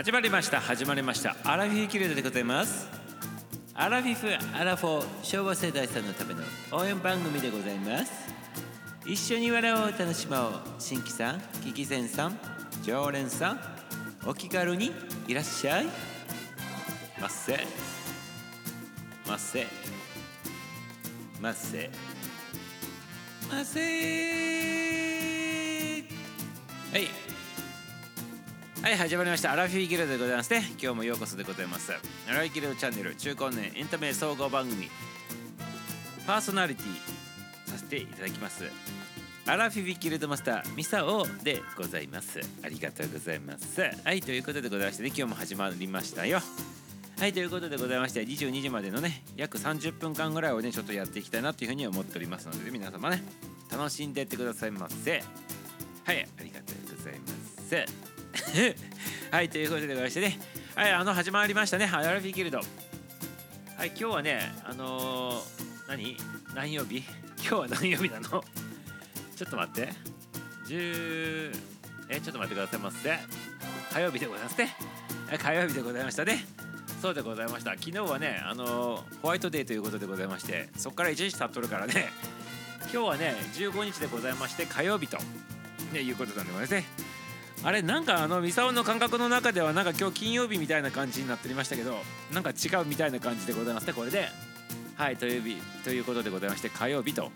始まりました始まりました。アラフィフキルドでございます。アラフィフアラフォー昭和世代さんのための応援番組でございます。一緒に笑おう楽しもう。新規さん聞き戦さん常連さんお気軽にいらっしゃい。まっせ。まっせ。まっせ。まっせはい。はい始まりました。アラフィーギルドでございますね。今日もようこそでございます。アラフィーギルドチャンネル中高年エンタメ総合番組パーソナリティさせていただきます。アラフィビギルドマスターミサオでございます。ありがとうございます。はいということでございましてね今日も始まりましたよ。はいということでございまして22時までのね約30分間ぐらいをねちょっとやっていきたいなというふうに思っておりますので皆様ね楽しんでってくださいませ。はいありがとうございます。はいということでございましてね。はいあの始まりましたね。アラフィギルド。はい今日はねあのー、何？何曜日？今日は何曜日なの？ちょっと待って。10えちょっと待ってくださいませ。火曜日でございますね。火曜日でございましたね。そうでございました。昨日はねあのホワイトデーということでございましてそこから1日経っとるからね。今日はね15日でございまして火曜日と、ね、いうことなんでございますね。あれなんかあのミサオの感覚の中ではなんか今日金曜日みたいな感じになっておりましたけどなんか違うみたいな感じでございますねこれで。はいという日ということでございまして火曜日と、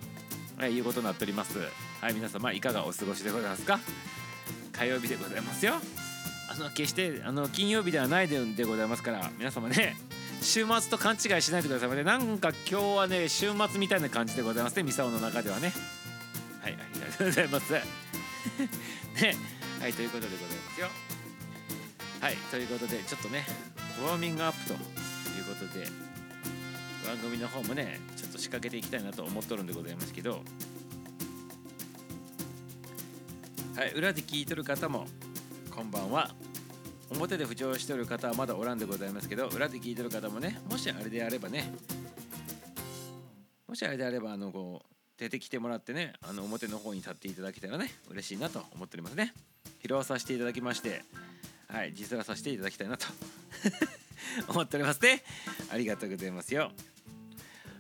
はい、いうことになっております。はい皆様いかがお過ごしでございますか？火曜日でございますよ。あの決してあの金曜日ではないででございますから皆様ね週末と勘違いしないでくださいねなんか今日はね週末みたいな感じでございますねミサオの中ではね。はいありがとうございます。ね。はいということでございますよ。はいということでちょっとねウォーミングアップということで番組の方もねちょっと仕掛けていきたいなと思っとるんでございますけど。はい裏で聞いてる方もこんばんは。表で浮上しておる方はまだおらんでございますけど裏で聞いてる方もねもしあれであればねもしあれであればあのこう出てきてもらってねあの表の方に立っていただけたらね嬉しいなと思っておりますね。拾わさせていただきましてはい実らさせていただきたいなと 思っておりますね。ありがとうございますよ。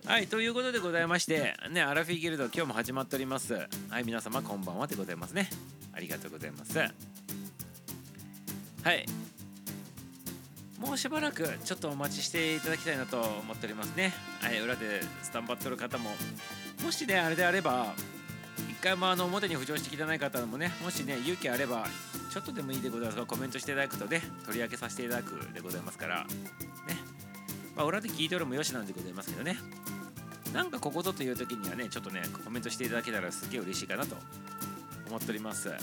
はいということでございましてねアラフィギルド今日も始まっております。はい皆様こんばんはでございますね。ありがとうございます。はい。もうしばらくちょっとお待ちしていただきたいなと思っておりますね。はい裏でスタンバってる方ももしねあれであれば一回もあの表に浮上してきてない方もねもしね勇気あればちょっとでもいいでございますがコメントしていただくとね取り上げさせていただくでございますからねまあ裏で聞いておるもよしなんでございますけどねなんかここぞという時にはねちょっとねコメントしていただけたらすげえ嬉しいかなと思っておりますはい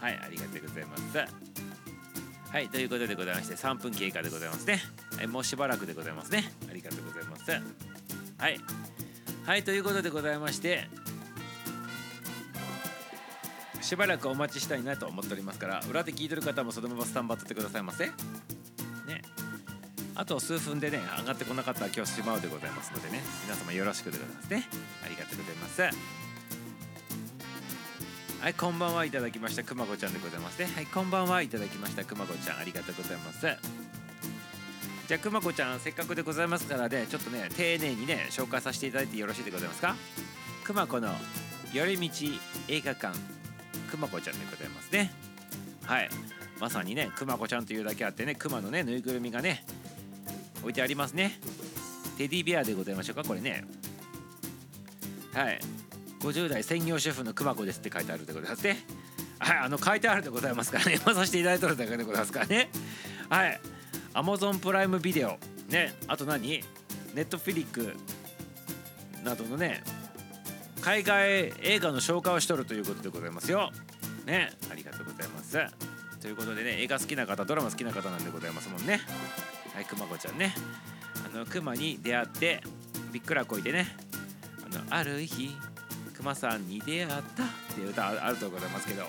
ありがとうございますはい、ということでございまして、3分経過でございますね。はい、もうしばらくでございますね。ありがとうございます。はい。はい、ということでございまして、しばらくお待ちしたいなと思っておりますから、裏で聞いてる方もそのままスタンバっててくださいませ。ね。あと数分でね、上がってこなかったら今日しまうでございますのでね、皆様よろしくでございますね。ありがとうございます。はい、こんばんはいただきましたくまこちゃんでございますね。はい、こんばんはいただきましたくまこちゃんありがとうございます。じゃあくまこちゃんせっかくでございますからね、ちょっとね丁寧にね紹介させていただいてよろしいでございますか？くまこの寄り道映画館くまこちゃんでございますね。はい、まさにねくまこちゃんというだけあってねくまのねぬいぐるみがね置いてありますね。テディベアでございましょうかこれね。はい、50代専業主婦のくまこですって書いてあるでございますね。はい、あの書いてあるでございますからね、読まさせていただいてるだけでございますからね。はい、Amazon プライムビデオ、ね、あと何？ネットフィリックなどのね、海外映画の紹介をしとるということでございますよ。ね、ありがとうございます。ということでね、映画好きな方、ドラマ好きな方なんでございますもんね。はい、くまこちゃんね。あの、くまに出会って、びっくらこいてね、あの、ある日、熊さんに出会ったっていう歌あるとございますけど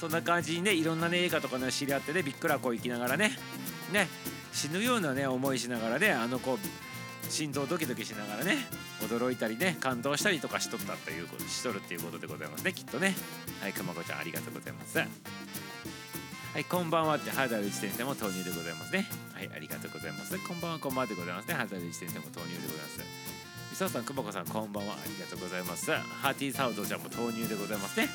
そんな感じにねいろんなね映画とかね知り合ってねびっくらこいきながらねね死ぬようなね思いしながらねあの子心臓ドキドキしながらね驚いたりね感動したりとかしとったということしとるっていうことでございますねきっとねはいくまこちゃんありがとうございますはい、こんばんはって肌打ち先生も投入でございますね。はい、ありがとうございます。こんばんは、こんばんはでございますね。肌打ち先生も投入でございます。みささん、くまこさん、こんばんは。ありがとうございます。ハーティーサウンドちゃんも投入でございますね。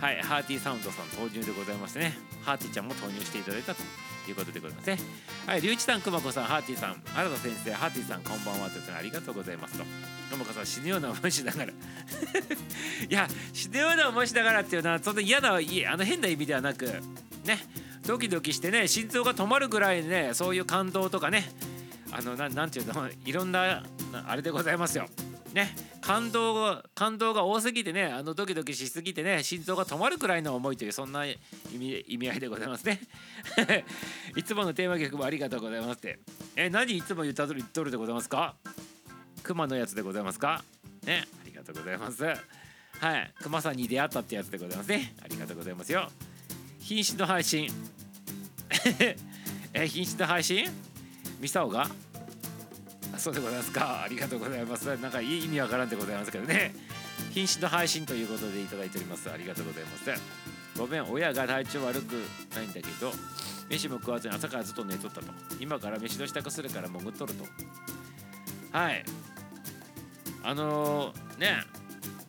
はい、ハーティーサウンドさん投入でございましてね。ハーティーちゃんも投入していただいたということでございますね。はい、りゅういちさん、くまこさん、ハーティーさん、原田先生、ハーティーさん、こんばんはというありがとうございますと。くまこさん、死ぬような思いしながら。いや、死ぬような思いしながらっていうのは、そんな嫌な、いあの変な意味ではなく、ね、ドキドキしてね、心臓が止まるぐらいね、そういう感動とかね、あの、ななんていうの、いろんな、あれでございますよ。ね、感動が感動が多すぎてねあのドキドキしすぎてね心臓が止まるくらいの思いというそんな意味意味合いでございますね。いつものテーマ曲もありがとうございますって。え何いつも言ったと言っとるでございますか？熊のやつでございますか？ねありがとうございます。はい熊さんに出会ったってやつでございますね。ありがとうございますよ。瀕死の配信。え瀕死の配信？ミサオが？そうでございますか。ありがとうございます。なんかいい意味わからんでございますけどね。瀕死の配信ということでいただいております。ありがとうございます。ごめん、親が体調悪くないんだけど、飯も食わずに朝からずっと寝とったと。今から飯の支度するから潜っとると。はい。あのー、ね、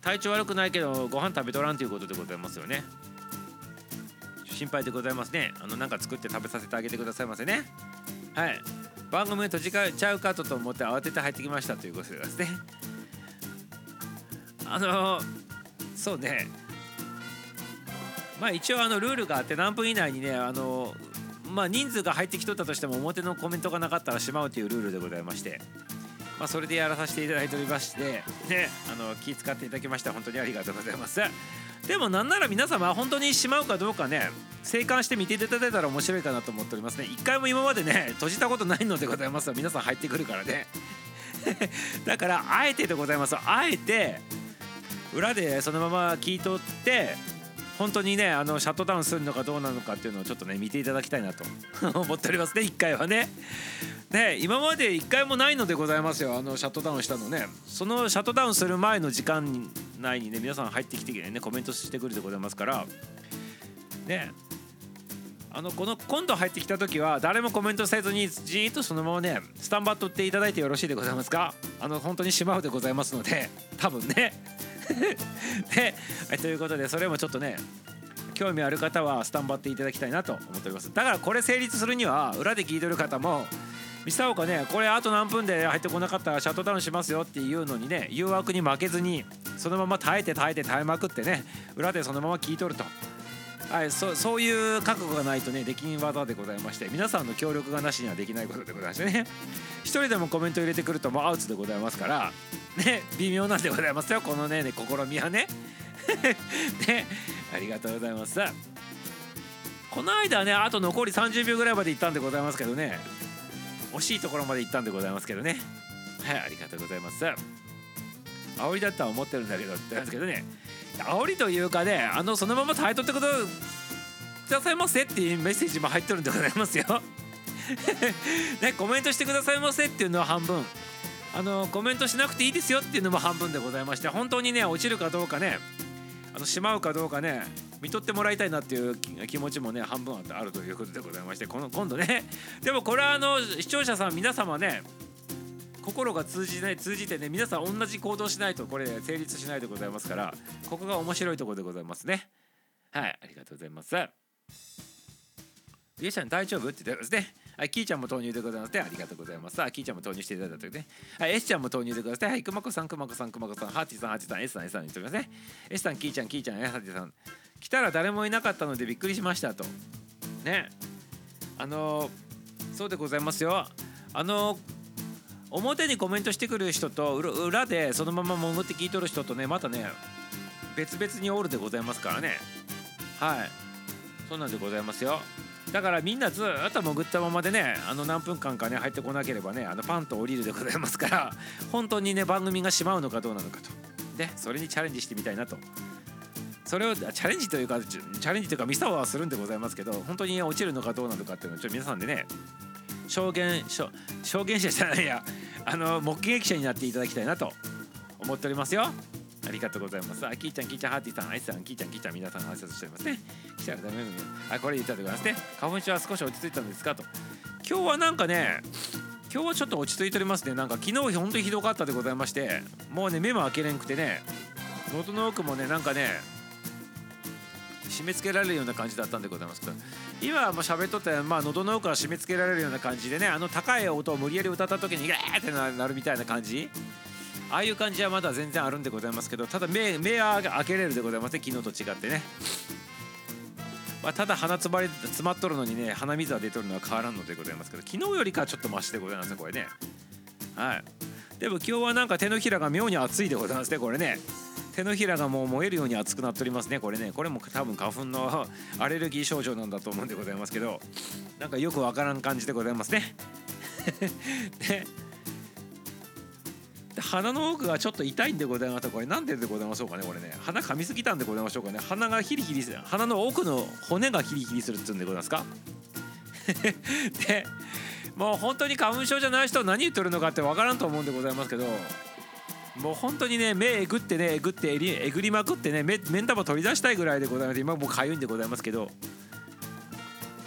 体調悪くないけど、ご飯食べとらんということでございますよね。心配でございますね。あの、なんか作って食べさせてあげてくださいませね。はい。番組閉じちゃうかと思って慌てて入ってきましたということですね。あのそうね。まあ一応あのルールがあって何分以内にねあのまあ人数が入ってきとったとしても表のコメントがなかったらしまうというルールでございまして。まあそれでやらさせていただいておりましてねあの気遣っていただきまして本当にありがとうございます。でもなんなら皆様本当にしまうかどうかね静観して見ていただいたら面白いかなと思っておりますね。一回も今までね閉じたことないのでございます皆さん入ってくるからね。だからあえてでございますあえて裏でそのまま聞いとって本当にねあのシャットダウンするのかどうなのかっていうのをちょっとね見ていただきたいなと 思っておりますね。一回はね。ね今まで一回もないのでございますよ。あのシャットダウンしたのね。そのシャットダウンする前の時間内にね皆さん入ってきてねコメントしてくるでございますから。ね。あのこの今度入ってきた時は誰もコメントせずにじーっとそのままねスタンバットっていただいてよろしいでございますか。あの本当にしまうでございますので多分ね。で、はい、ということでそれもちょっとね興味ある方はスタンバっていただきたいなと思っております。だからこれ成立するには裏で聞いてる方もミスターオカねこれあと何分で入ってこなかったらシャットダウンしますよっていうのにね誘惑に負けずにそのまま耐えて耐えて耐えまくってね裏でそのまま聞いとると。はい、そそういう覚悟がないとねできん技でございまして皆さんの協力がなしにはできないことでございましてね。一人でもコメント入れてくるともうアウトでございますからね微妙なんでございますよこのねね試みはね。ねありがとうございます。この間ねあと残り30秒ぐらいまで行ったんでございますけどね。惜しいところまで行ったんでございますけどね。はいありがとうございます。煽りだったら思ってるんだけどって言うんですけどね。煽りというかねあのそのままタイトってことくださいませっていうメッセージも入ってるんでございますよ。ねコメントしてくださいませっていうのは半分。あのコメントしなくていいですよっていうのも半分でございまして本当にね落ちるかどうかねあのしまうかどうかね見とってもらいたいなっていう気持ちもね半分あるということでございましてこの今度ね でもこれはあの視聴者さん皆様ね心が通じない通じてね皆さん同じ行動しないとこれ成立しないでございますからここが面白いところでございますねはいありがとうございますゆうちゃん大丈夫って言ってますねはい、キーちゃんも投入でございますね。ありがとうございます。さあ、キーちゃんも投入していただいたというね。はい、S ちゃんも投入でございます。はい、くまこさん、くまこさん、くまこさん、ハーティさん、ハーティさん、S さん、S さん言っておりますね。S さん、キーちゃん、キーちゃん、ハーティさん。来たら誰もいなかったのでびっくりしましたと。ね。あの、そうでございますよ。あの表にコメントしてくる人と裏でそのまま潜って聞いとる人とねまたね別々におるでございますからねはいそうなんでございますよだからみんなずっと潜ったままでねあの何分間かね入ってこなければねあのパンと降りるでございますから本当にね番組がしまうのかどうなのかとでそれにチャレンジしてみたいなとそれをチャレンジというかチャレンジというかミサはするんでございますけど本当に落ちるのかどうなのかっていうのをちょっと皆さんでね証言証言者じゃないやあの目撃者になっていただきたいなと思っておりますよ。ありがとうございますあキーちゃんキーちゃんハーティーさんアイスさんキーちゃんキーちゃん皆さん挨拶しておりますね来たらダメだねあこれ言ったでございますね花粉症は少し落ち着いたんですかと今日はなんかね今日はちょっと落ち着いておりますねなんか昨日本当にひどかったでございましてもうね目も開けれんくてね喉の奥もねなんかね締め付けられるような感じだったんでございますけど今はもう喋っとって、まあ、喉の奥から締め付けられるような感じでねあの高い音を無理やり歌った時にギャーってなるみたいな感じ。ああいう感じはまだ全然あるんでございますけどただ目目は開けれるでございますね昨日と違ってね、まあ、ただ鼻詰まり詰まっとるのにね鼻水は出とるのは変わらんのでございますけど昨日よりかはちょっとマシでございますねこれね。はい。でも今日はなんか手のひらが妙に熱いでございますねこれね。手のひらがもう燃えるように熱くなっておりますね。これねこれも多分花粉の アレルギー症状なんだと思うんでございますけどなんかよくわからん感じでございますね。で鼻の奥がちょっと痛いんでございますこれなんででございましょうかねこれね。鼻噛みすぎたんでございましょうかね。鼻がヒリヒリする鼻の奥の骨がヒリヒリするっつうんでございますか？でもう本当に花粉症じゃない人は何言ってるのかって分からんと思うんでございますけどもう本当にね目えぐってねえぐってえりえぐりまくってね目目ん玉取り出したいぐらいでございます。今もうかゆいんでございますけど。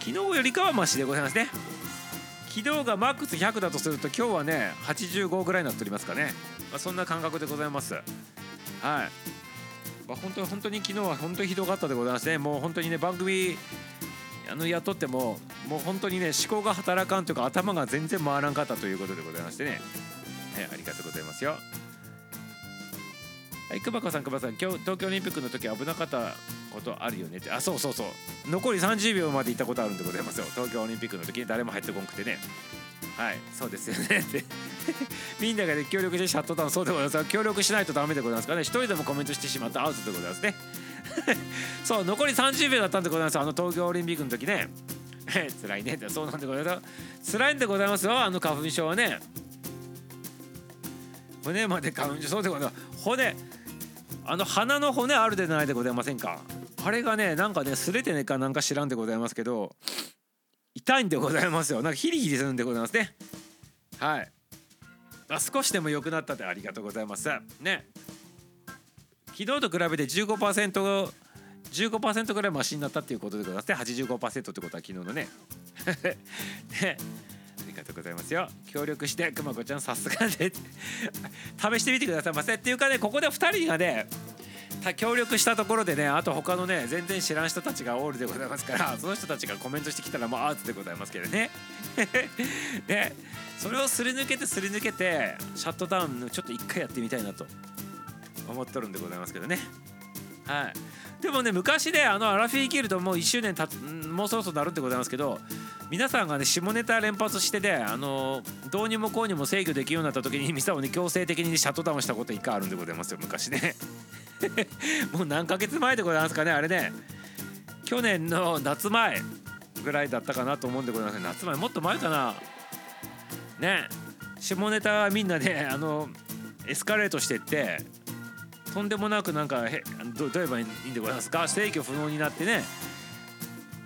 昨日よりかはマシでございますね。昨日がマックス100だとすると今日はね85ぐらいになっておりますかね、まあ、そんな感覚でございます。はい。まあ、本当に本当に昨日は本当にひどかったでございますね。もう本当にね番組あの雇ってももう本当にね思考が働かんというか頭が全然回らんかったということでございましてね、はい、ありがとうございますよ。はい、久保子さん、久保さん、今日東京オリンピックの時危なかったことあるよねって、あ、そうそうそう、残り30秒まで行ったことあるんでございますよ、東京オリンピックの時に誰も入ってこんくてね。はい、そうですよねって みんなが、ね、協力してシャットダウン、そうでございます。協力しないとダメでございますからね、一人でもコメントしてしまったアウトでございますね。そう、残り30秒だったんでございます、あの東京オリンピックの時ね。辛いねって、そうなんでございます。辛いんでございますよ、あの花粉症はね。骨まで花粉症、そうでございます。骨あの鼻の骨あるでないでございませんか？あれがねなんかねすれてねかなんか知らんでございますけど痛いんでございますよ。なんかヒリヒリするんでございますね。はい。あ少しでも良くなったってありがとうございます。ね。昨日と比べて 15%, 15%ぐらいマシになったっていうことでございますね。85%ってことは昨日のね。ね。りがとうございますよ。協力してくまこちゃんさすがで。試してみてくださいませ。っていうかねここで2人がね協力したところでねあと他のね全然知らん人たちがオールでございますからその人たちがコメントしてきたらもうアーツでございますけどね。で それをすり抜けてすり抜けてシャットダウンちょっと一回やってみたいなと。思っとるんでございますけどね。はい。でもね昔であのアラフィーキルともう1周年たもうそろそろなるんでございますけど皆さんがね下ネタ連発してであのどうにもこうにも制御できるようになった時にミサをね強制的にシャットダウンしたこと一回あるんでございますよ昔ね。もう何ヶ月前でございますかねあれね。去年の夏前ぐらいだったかなと思うんでございます夏前もっと前かな。ね。下ネタはみんなねあのエスカレートしてってとんでもなくなんかへどどう言えばいいんでございますか。制御不能になってね。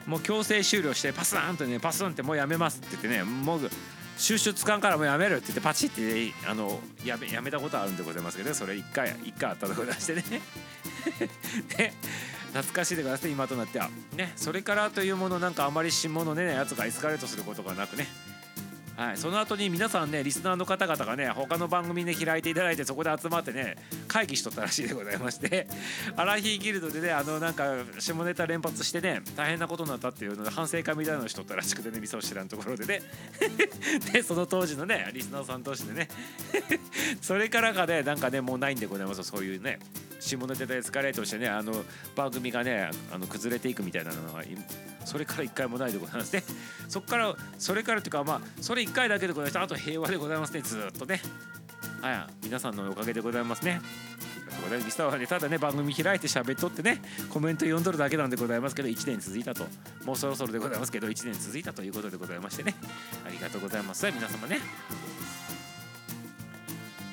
もう強制終了してパスンとねパスンってもうやめますって言ってねもう収集つかんからもうやめるって言ってパチって、あのやめやめたことあるんでございますけどそれ一回一回あったとこ出してね。ね懐かしいでください今となっては。ねそれからというものなんかあまり下のねやつがエスカレートすることがなくね。はい、その後に皆さんねリスナーの方々がね他の番組で開いていただいてそこで集まってね会議しとったらしいでございまして アラヒーギルドでねあのなんか下ネタ連発してね大変なことになったっていうので反省会みたいなのしとったらしくてね店を知らんところでね。でその当時のねリスナーさん同士でね。それからかねなんかねもうないんでございますそういうね。下ネタでエスカレートしてねあの番組がねあの崩れていくみたいなのはそれから一回もないでございますね。そこからそれからというかまあそれ一回だけでございます。あと平和でございますね。ずっとね。はい皆さんのおかげでございますね。ミスターはね。ただね番組開いて喋っとってねコメント読んどるだけなんでございますけど1年続いたと。もうそろそろでございますけど1年続いたということでございましてね。ありがとうございます。皆様ね。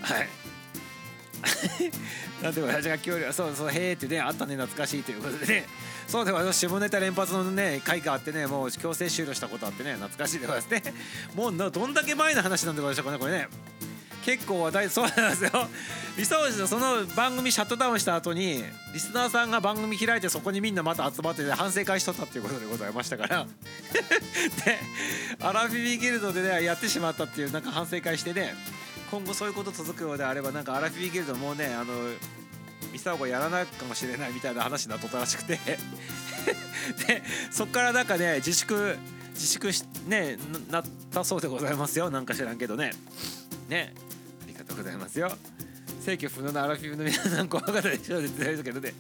はい。なんで私 が協力そうそうへえってねあったね懐かしいということでね。そうで私下ネタ連発のね回があってねもう強制終了したことあってね懐かしいでございますね。もうどんだけ前の話なんでございましょうかねこれね。結構話題 そうなんですよ。理想のその番組シャットダウンした後にリスナーさんが番組開いてそこにみんなまた集まってて反省会しとったっていうことでございましたから。でアラフィビギルドでねやってしまったっていうなんか反省会してね。今後そういうこと続くようであればなんかアラフィビギルドもうねあのミサオがやらないかもしれないみたいな話になっとったらしくて。でそっからなんかね自粛自粛しねなったそうでございますよ。なんか知らんけどね。ねありがとうございますよ。正規不能なアラフィフの皆さん怖かったでしょうって言ってたけどね。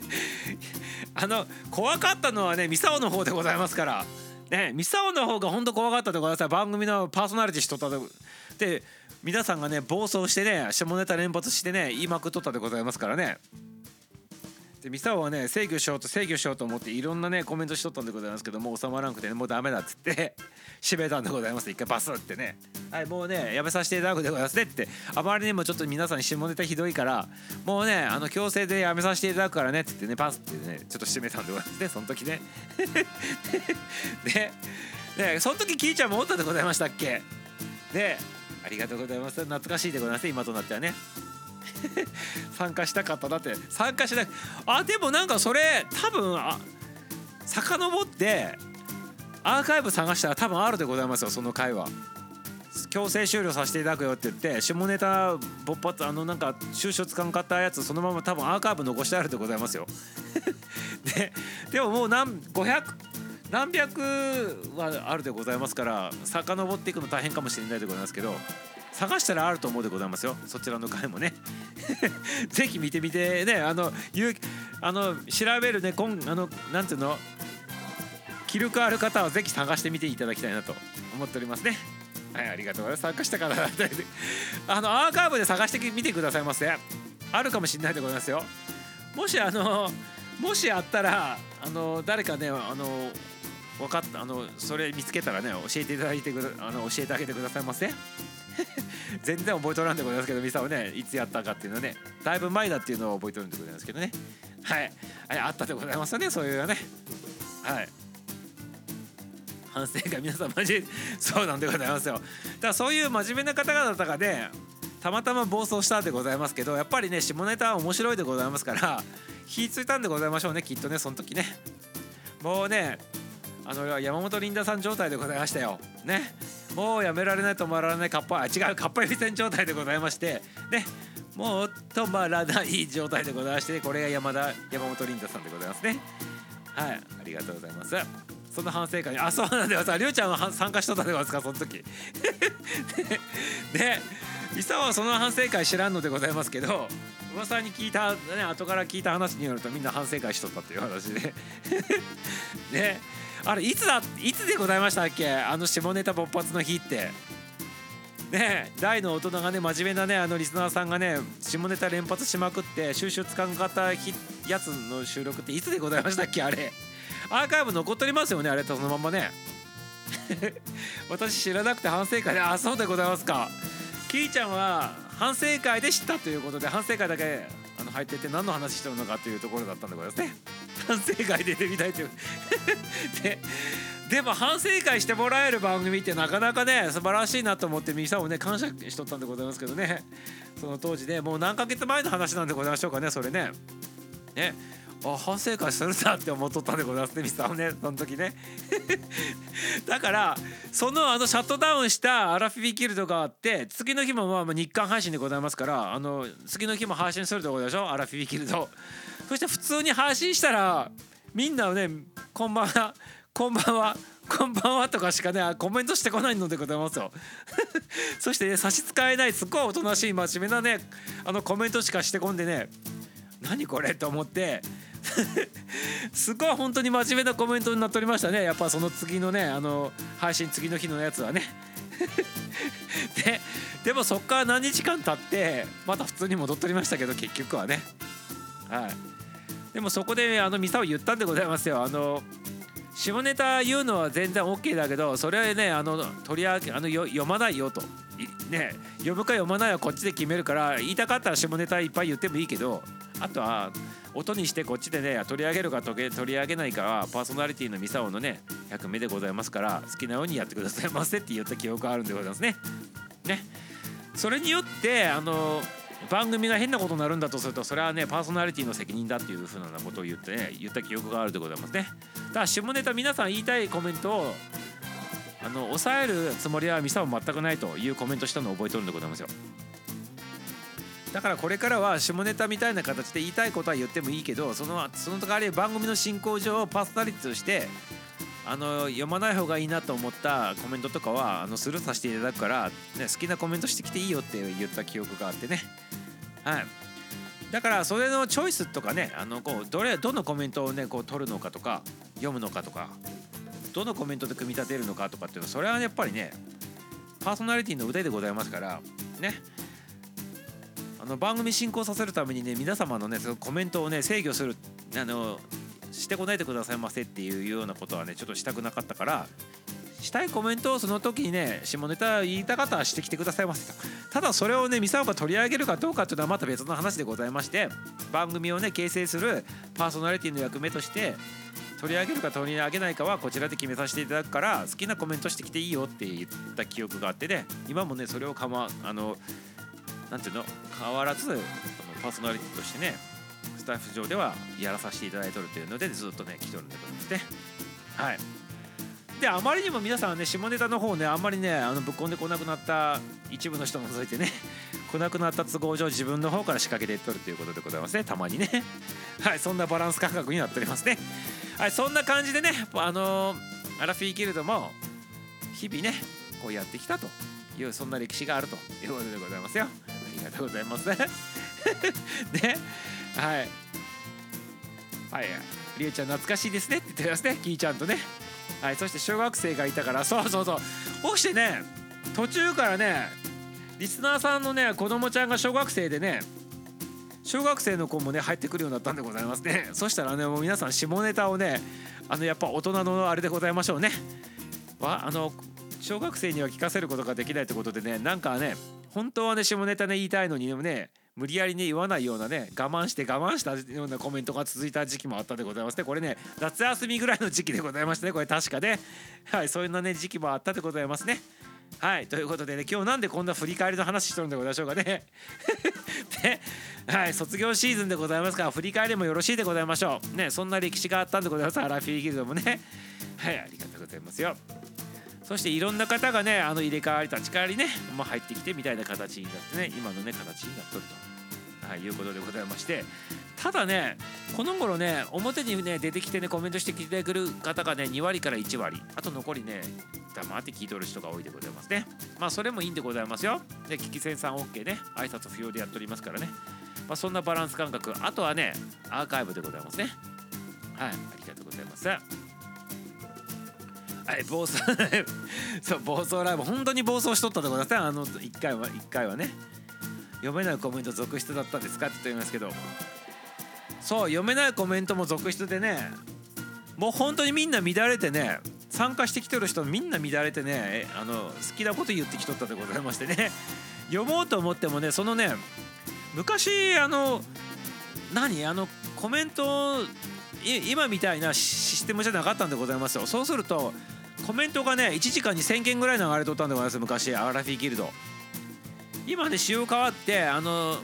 あの怖かったのはねミサオの方でございますから。ねミサオの方が本当怖かったでございます。番組のパーソナリティしとったで皆さんがね暴走してね下ネタ連発してね言いまくっとったでございますからね。でミサオはね制御しようと制御しようと思っていろんなねコメントしとったんでございますけどもう収まらなくてねもうダメだっつって閉めたんでございます。一回バスってね。はいもうねやめさせていただくでございますねって。あまりにもちょっと皆さん下ネタひどいからもうねあの強制でやめさせていただくからねっつってねバスってねちょっと閉めたんでございますね。その時ね。ででその時キーちゃんもおったでございましたっけ？でありがとうございます。懐かしいでございます。今となってはね。参加したかっただって。参加しないあでもなんかそれ多分あ遡ってアーカイブ探したら多分あるでございますよその回は。強制終了させていただくよって言って下ネタ勃発あのなんか収集つかんかったやつそのまま多分アーカイブ残してあるでございますよ。ででももう何500何百はあるでございますから遡っていくの大変かもしれないでございますけど探したらあると思うでございますよ。そちらの回もね。ぜひ見てみてね。あのゆあの調べるねこんあのなんていうの？気力ある方はぜひ探してみていただきたいなと思っておりますね。はいありがとうございます。参加した方 あのアーカイブで探してみてくださいませ。あるかもしれないでございますよ。もしあのもしあったらあの誰かねあの分かった。あのそれ見つけたらね教えていただいてくだあの教えてあげてくださいませ 全然覚えとらんでございますけどミサをねいつやったかっていうのね。だいぶ前だっていうのを覚えとるんでございますけどね。はい、はい、あったでございますよねそういうのね。はい。反省が皆さんマジそうなんでございますよ。だからそういう真面目な方々がねたまたま暴走したでございますけどやっぱりね下ネタは面白いでございますから火ついたんでございましょうねきっとねその時ね。もうねあの山本リンダさん状態でございましたよ。ね。もうやめられない止まらないカッパあ違うカッパエビセン状態でございまして。ね。もう止まらない状態でございましてこれが山田山本リンダさんでございますね。はい。ありがとうございます。その反省会にあそうなんだよさりょうちゃんは参加しとったでございますかその時。で 伊沢はその反省会知らんのでございますけど噂に聞いたね後から聞いた話によるとみんな反省会しとったっていう話で。ね。あれいつだいつでございましたっけ？あの下ネタ勃発の日って。ね大の大人がね真面目なねあのリスナーさんがね下ネタ連発しまくって収集つかんかったやつの収録っていつでございましたっけ？あれ。アーカイブ残っておりますよねあれとそのままね。私知らなくて反省会であそうでございますか。キーちゃんは反省会で知ったということで反省会だけあの入ってて何の話してるのかというところだったんでございますね。反省会出てみたいというで。でも反省会してもらえる番組ってなかなかね素晴らしいなと思ってミサをね感謝しとったんでございますけどね。その当時でもう何ヶ月前の話なんでございましょうかねそれね。ね。あ反省会するなって思っとったんでございますねミサをねその時ね。だからそのあのシャットダウンしたアラフィビキルドがあって次の日もまあ日刊配信でございますからあの次の日も配信するってことでしょアラフィビキルド。そして普通に配信したらみんなね「こんばんはこんばんはこんばんは」とかしかねコメントしてこないのでございますよ。そして、ね、差し支えないすっごいおとなしい真面目なねあのコメントしかしてこんでね何これと思って すごい本当に真面目なコメントになっておりましたね。やっぱその次のねあの配信次の日のやつはね。ででもそっから何日間経ってまた普通に戻っておりましたけど結局はね。はい。でもそこであのミサを言ったんでございますよ。あの下ネタ言うのは全然 OK だけどそれはねあの取り上げあの読まないよと。ね読むか読まないはこっちで決めるから言いたかったら下ネタいっぱい言ってもいいけどあとは音にしてこっちでね取り上げるか取り上げないかはパーソナリティのミサオのね役目でございますから好きなようにやってくださいませって言った記憶があるんでございますね。ね。それによってあの番組が変なことになるんだとするとそれはねパーソナリティの責任だっていうふうなことを言ってね言った記憶があるでございますね。だから下ネタ皆さん言いたいコメントをあの抑えるつもりはミサは全くないというコメントしたのを覚えとるんでございますよ。だからこれからは下ネタみたいな形で言いたいことは言ってもいいけどそのその代わり番組の進行上パーソナリティとしてあの読まない方がいいなと思ったコメントとかはあのスルーさせていただくから、ね、好きなコメントしてきていいよって言った記憶があってね。はい。だからそれのチョイスとかねあのこうどれどのコメントをねこう取るのかとか読むのかとかどのコメントで組み立てるのかとかっていうのそれはやっぱりねパーソナリティの腕でございますからね。あの番組進行させるためにね皆様のねそのコメントをね制御するあのしてこないでくださいませっていうようなことはねちょっとしたくなかったからしたいコメントをその時にね下ネタ言いた方はしてきてくださいませと。ただそれをねミサオが取り上げるかどうかっていうのはまた別の話でございまして番組をね形成するパーソナリティの役目として取り上げるか取り上げないかはこちらで決めさせていただくから好きなコメントしてきていいよって言った記憶があってね今もねそれをかまあのなんていうの変わらずそのパーソナリティとしてねスタッフ上ではやらさせていただいてるというのでずっとね来ておるんでございますね。はい。であまりにも皆さんね下ネタの方ねあんまりねあのぶっ込んでこなくなった一部の人を除いてね 来なくなった都合上自分の方から仕掛けていっとるということでございますね。たまにね。はいそんなバランス感覚になっておりますね。はいそんな感じでねあのー、アラフィーギルドも日々ねこうやってきたというそんな歴史があるということでございますよ。がとうございます。ね。はい。はい。りえちゃん懐かしいですねって言ってますねきーちゃんとね。はい。そして小学生がいたから。そうそうそう。こうしてね途中からねリスナーさんのね子供ちゃんが小学生でね小学生の子もね入ってくるようになったんでございますね。そしたらねもう皆さん下ネタをねあのやっぱ大人のあれでございましょうね。わあの小学生には聞かせることができないってことでねなんかね本当はね下ネタね言いたいのにね無理やりね言わないようなね我慢して我慢したようなコメントが続いた時期もあったでございますね。これね夏休みぐらいの時期でございましたねこれ確かね。はいそういうなね時期もあったでございますね。はいということでね今日なんでこんな振り返りの話しとるんでございましょうかね。で はい卒業シーズンでございますから振り返りもよろしいでございましょう。ねそんな歴史があったんでございます。アラフィーギルドもね。はいありがとうございますよ。そしていろんな方がねあの入れ替わり立ち替わりね、まあ、入ってきてみたいな形になってね今のね形になっとると、はい、いうことでございまして。ただねこの頃ね表にね出てきてねコメントしてきてくる方がね2割から1割あと残りね黙って聞いとる人が多いでございますね。まあそれもいいんでございますよ。で聞き戦さん OK ね。挨拶不要でやっておりますからね。まあそんなバランス感覚。あとはねアーカイブでございますね。はいありがとうございます。はい暴走 そう暴走ライブ。本当に暴走しとったでございますあの1回は1回はね。読めないコメント続出だったんですかって言いますけど。そう読めないコメントも続出でね。もう本当にみんな乱れてね。参加してきてる人みんな乱れてね。あの好きなこと言ってきとったでございましてね。読もうと思ってもねそのね昔あの何？あのコメント今みたいなシステムじゃなかったんでございますよ。そうするとコメントがね1時間に1000件ぐらい流れとったんでございます昔アラフィギルド。今ね仕様変わってあの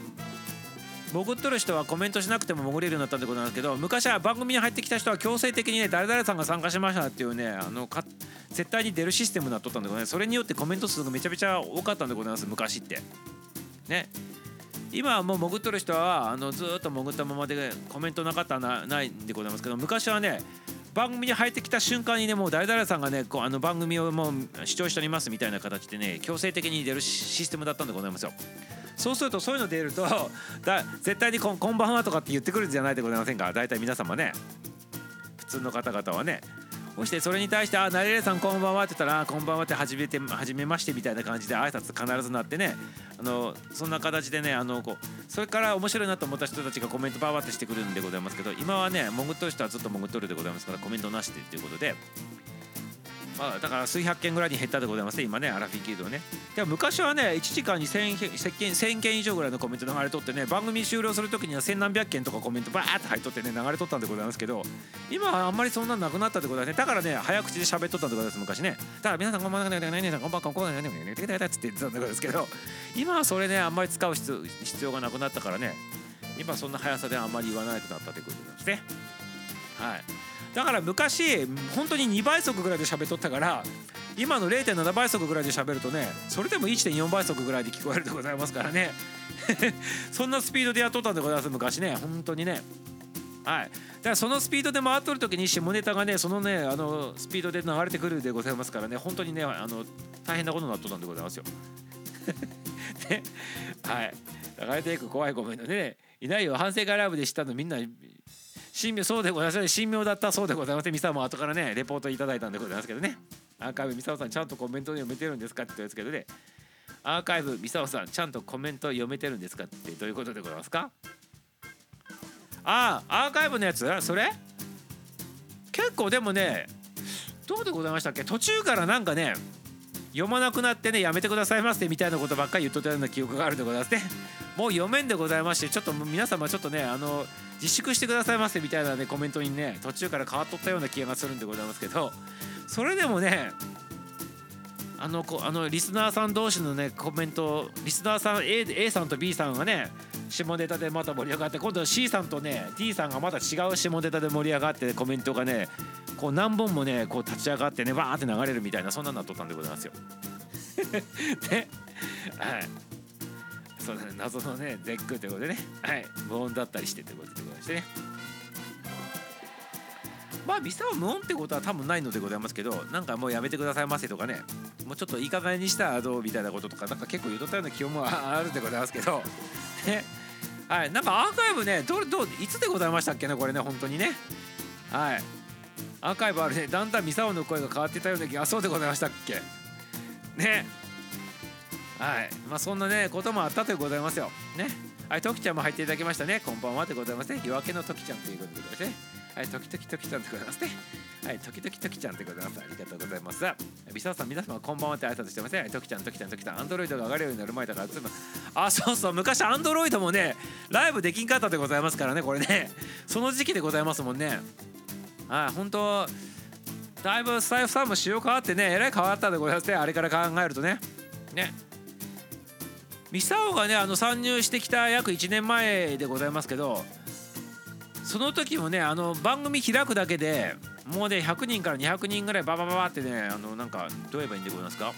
潜っとる人はコメントしなくても潜れるようになったってことなんですけど昔は番組に入ってきた人は強制的にね誰々さんが参加しましたっていうねあのか絶対に出るシステムになっとったんでございます。それによってコメント数がめちゃめちゃ多かったんでございます昔って。ね。今はもう潜っとる人はあのずっと潜ったままでコメントなかったらないんでございますけど昔はね番組に入ってきた瞬間にねもう誰々さんがねこうあの番組をもう視聴しておりますみたいな形でね強制的に出るシステムだったんでございますよ。そうするとそういうの出ると だ絶対にこ「こんばんは」とかって言ってくるんじゃないでございませんか？大体皆様ね普通の方々はねそしてそれに対して「あなれれさんこんばんは」って言ったら「こんばんは」って初めて初めましてみたいな感じで挨拶必ずなってねあのそんな形でねあのこうそれから面白いなと思った人たちがコメントばわってしてくるんでございますけど今はね潜っとる人はずっと潜っとるでございますからコメントなしでということでまあ、だから数百件ぐらいに減ったでございますね今ねアラフィーキルドね。でも昔はね1時間に 1000, 件1000件以上ぐらいのコメント流れとってね番組終了する時には千何百件とかコメントバーって入っとってね流れとったんでございますけど今はあんまりそんななくなったってことはねだからね早口で喋っとったんでございます昔ね。だから皆さんこんばんはこんばんはこんばんはこんばんはこんばんはって言ってたんでございますけど今はそれねあんまり使う必要がなくなったからね今そんな速さであんまり言わなくなったということですねはいだから昔本当に2倍速ぐらいで喋っとったから今の0.7倍速ぐらいで喋るとねそれでも1.4倍速ぐらいで聞こえるでございますからね。そんなスピードでやっとったんでございます昔ね。本当にね。はい。だからそのスピードで回っとる時に下ネタがねそのねあのスピードで流れてくるでございますからね。本当にねあの大変なことになっとったんでございますよ。ね。はい。流れていく怖いコメントねいないよ。反省会ライブで知ったのみんな神妙そうでございます神妙だったそうでございますミサも後からねレポートいただいたんでございますけどね。アーカイブミサオさんちゃんとコメント読めてるんですかって言うんですけどね。アーカイブミサオさんちゃんとコメント読めてるんですかってどういうことでございますか？ああアーカイブのやつ？それ？結構でもねどうでございましたっけ？途中からなんかね読まなくなってねやめてくださいませみたいなことばっかり言っとったような記憶があるでございますね。もう読めんでございましてちょっと皆様ちょっとねあの自粛してくださいませみたいなねコメントにね途中から変わっとったような気がするんでございますけどそれでもねあのこあのリスナーさん同士のねコメントリスナーさん A, A さんと B さんがね下ネタでまた盛り上がって今度は C さんとね D さんがまた違う下ネタで盛り上がってコメントがねこう何本もねこう立ち上がってねバーって流れるみたいなそんなのなっとったんでございますよ。ね。はい。そうだね。謎のね絶句ということでね。はい。無音だったりしてということでございましてね。まあミサは無音ってことは多分ないのでございますけどなんかもうやめてくださいませとかね。もうちょっといい加減にしたらどうみたいなこととかなんか結構言うとったような気温もあるんでございますけど。ね。はいなんかアーカイブねどれどういつでございましたっけねこれね本当にね。はい。アーカイブあるね。だんだんミサオの声が変わってたような気がそうでございましたっけ。ね。はい。まあそんなねこともあったというございますよ。ね。はいトキちゃんも入っていただきましたね。こんばんはでございますね。夜明けのトキちゃんということでございますね。はいトキトキトキちゃんでございますね。はいトキトキトキちゃんでございます。ありがとうございます。ビサさん皆様こんばんはって挨拶してますねトキちゃんトキちゃんトキちゃん。アンドロイドが上がるようになる前だからあそうそう昔アンドロイドもねライブできんかったでございますからねこれね。その時期でございますもんね。はい本当だいぶスタイフさんも仕様変わってねえらい変わったでございますね。あれから考えるとね。ね。ミサオがねあの参入してきた約1年前でございますけどその時もねあの番組開くだけでもうね100人から200人ぐらいババババってねあのなんかどう言えばいいんでございますか？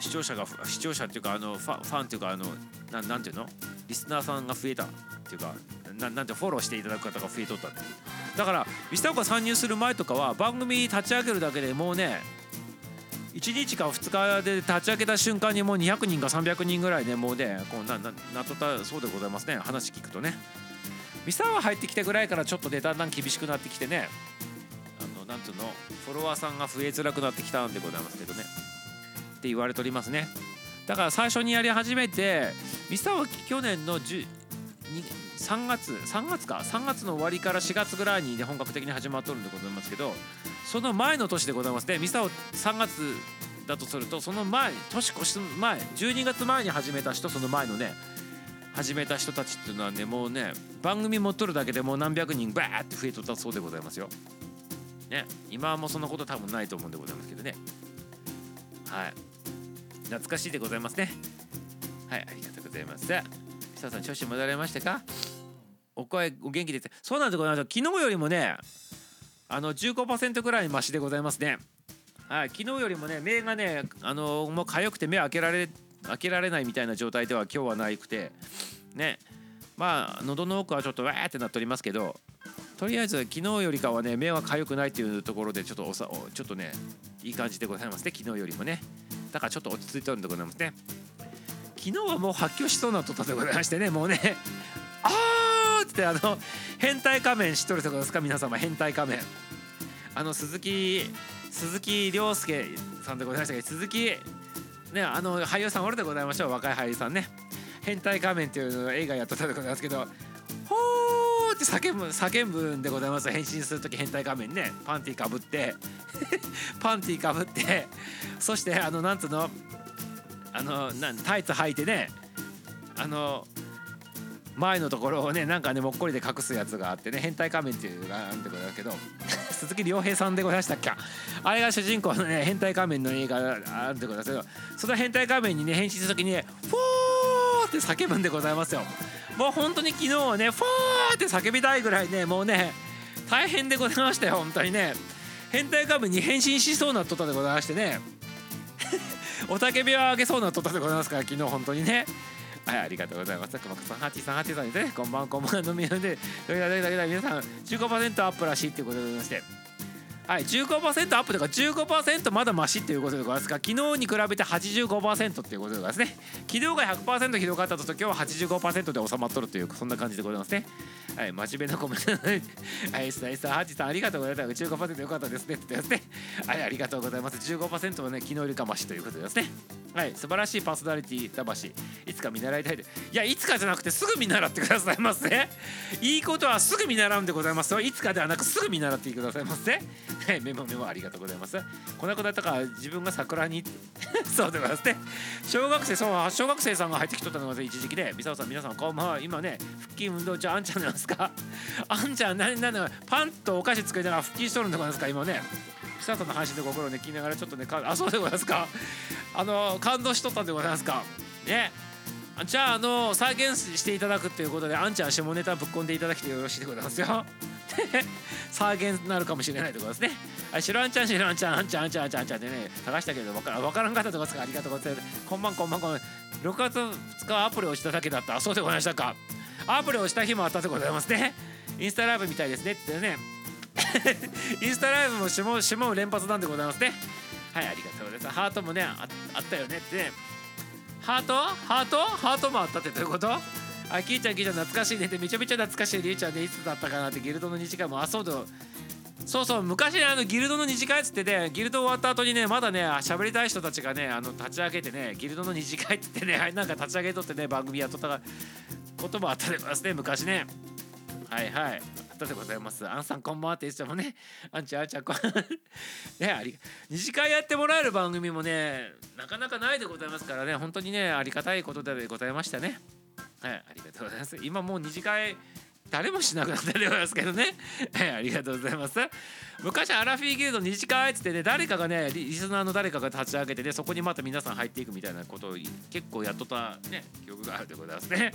視聴者が視聴者っていうかあのファファンっていうかあのななんていうの？リスナーさんが増えたっていうかななんてフォローしていただく方が増えとったっていう。だからミスターが参入する前とかは番組立ち上げるだけでもうね1日か2日で立ち上げた瞬間にもう200人か300人ぐらいねもうねこうなななっとったそうでございますね。話聞くとね。ミサは入ってきてぐらいからちょっとでだんだん厳しくなってきてね。あのなんつうの？フォロワーさんが増えづらくなってきたんでございますけどね。って言われておりますね。だから最初にやり始めてミサは去年の10 3月3月か？3月の終わりから4月ぐらいに、ね、本格的に始まっとるんでございますけどその前の年でございますね。ミサを3月だとするとその前年越し前12月前に始めた人その前のね。始めた人たちっていうのはねもうね番組持っとるだけでもう何百人バーって増えとったそうでございますよ。ね今はもうそんなこと多分ないと思うんでございますけどね。はい懐かしいでございますね。はいありがとうございます。さあさん調子戻られましたか？お声お元気ですそうなんでございます昨日よりもねあの15%ぐらいマシでございますねはい昨日よりもね目がねあのもう痒くて目開けられ開けられないみたいな状態では今日はなくてね。まあ喉の奥はちょっとわーってなっておりますけどとりあえず昨日よりかはね目は痒くないっていうところでちょっとおさちょっとねいい感じでございますね。昨日よりもね。だからちょっと落ち着いてるんでございますね。昨日はもう発狂しそうなとったでございましてねもうね。あーってあの変態仮面知っとるとこですか？皆様変態仮面。あの鈴木鈴木亮介さんでございましたけど鈴木ねあの俳優さんおるでございましょう。若い俳優さんね。変態仮面っていう映画やっとったでございますけどほーって叫ぶ叫ぶんでございます。変身する時変態仮面ね。パンティかぶって。パンティかぶって。そしてあのなんつうの？あのなんタイツ履いてね。あの前のところをねなんかねもっこりで隠すやつがあってね。変態仮面っていうのがあるんでございますけど。鈴木亮平さんでございましたっけ？あれが主人公のね変態仮面の映画あるんでございますけどその変態仮面にね変身する時にね「フォー!」って叫ぶんでございますよもう本当に昨日はね「フォー!」って叫びたいぐらいねもうね大変でございましたよ本当にね変態仮面に変身しそうなとったでございましてね おたけびをあげそうなとったでございますから昨日本当にねはい、ありがとうございます。熊さん、ハチさん、ハチさんですね。こんばんは、こんばんは、飲み飲んで、というわけで、皆さん、15%アップらしいということでございまして。はい、15%アップとか15%まだマシっていうことでございますが昨日に比べて85%っていうことでございますね。昨日が100%ひどかったと今日は85%で収まっとるというそんな感じでございますね。はい真面目なコメント はいスタイスターハチさんありがとうございます。15%よかったですねってですね。はいありがとうございます。15%はね昨日よりかマシということですね。はい素晴らしいパーソナリティ魂。いつか見習いたいでいやいつかじゃなくてすぐ見習ってくださいますねいいことはすぐ見習うんでございます。よいつかではなくすぐ見習ってくださいますね、メモメモありがとうございます。こんなことだったから自分が桜に そうでございますね。小学生、そう、小学生さんが入ってきとったのが一時期で、みさおさん、皆さん、こんばんは。今ね、腹筋運動中、あんちゃんなんですか？あんちゃん、何、何、パンとお菓子作りながら腹筋しとるんでございますか？今ね。久さんの配信で心をね、聞きながらちょっとね、あ、そうでございますか？あの、感動しとったんでございますか？ね。じゃあ、あの、再現していただくということで、あんちゃん下ネタぶっ込んでいただきてよろしいでございますよ。再現になるかもしれないところですね。はい、しろあんちゃん、しろあんちゃん、あんちゃん、あんちゃん、あんちゃん、あんちゃんでね、探したけど、わからわからんかったところですかありがとうございます。こんばん、こんばん、こんばん。6月2日アプリを押しただけだった。あ、そうでございましたか。アプリを押した日もあったでございますね。インスタライブみたいですねってね。インスタライブもしも、しも連発なんでございますね。はい、ありがとうございます。ハートもね、ああったよねってね。ハート？ハート？ハートもあったってどういうこと？あキーちゃんキーちゃん懐かしいね。ってめちゃめちゃ懐かしいりゅうちゃんでいつだったかなってギルドの2次会もあそうだそうそう昔ねあのギルドの2次会っつってねギルド終わった後にねまだね喋りたい人たちがねあの立ち上げてねギルドの2次会っつってね なんか立ち上げとってね番組やっとったこともあったでございますね昔ね。はいはい。でございますアンさんこんばんはって言ってもねあんちゃんあんちゃんこん ねあり二次会やってもらえる番組もねなかなかないでございますからね本当にねありがたいことでございましたねはい、ありがとうございます。今もう二次会誰もしなくなってでございますけどね。はい、ありがとうございます。昔アラフィーギルド二次会っつってね、誰かがね、リスナーの誰かが立ち上げてね、そこにまた皆さん入っていくみたいなことを結構やっとったね、記憶があるでございますね。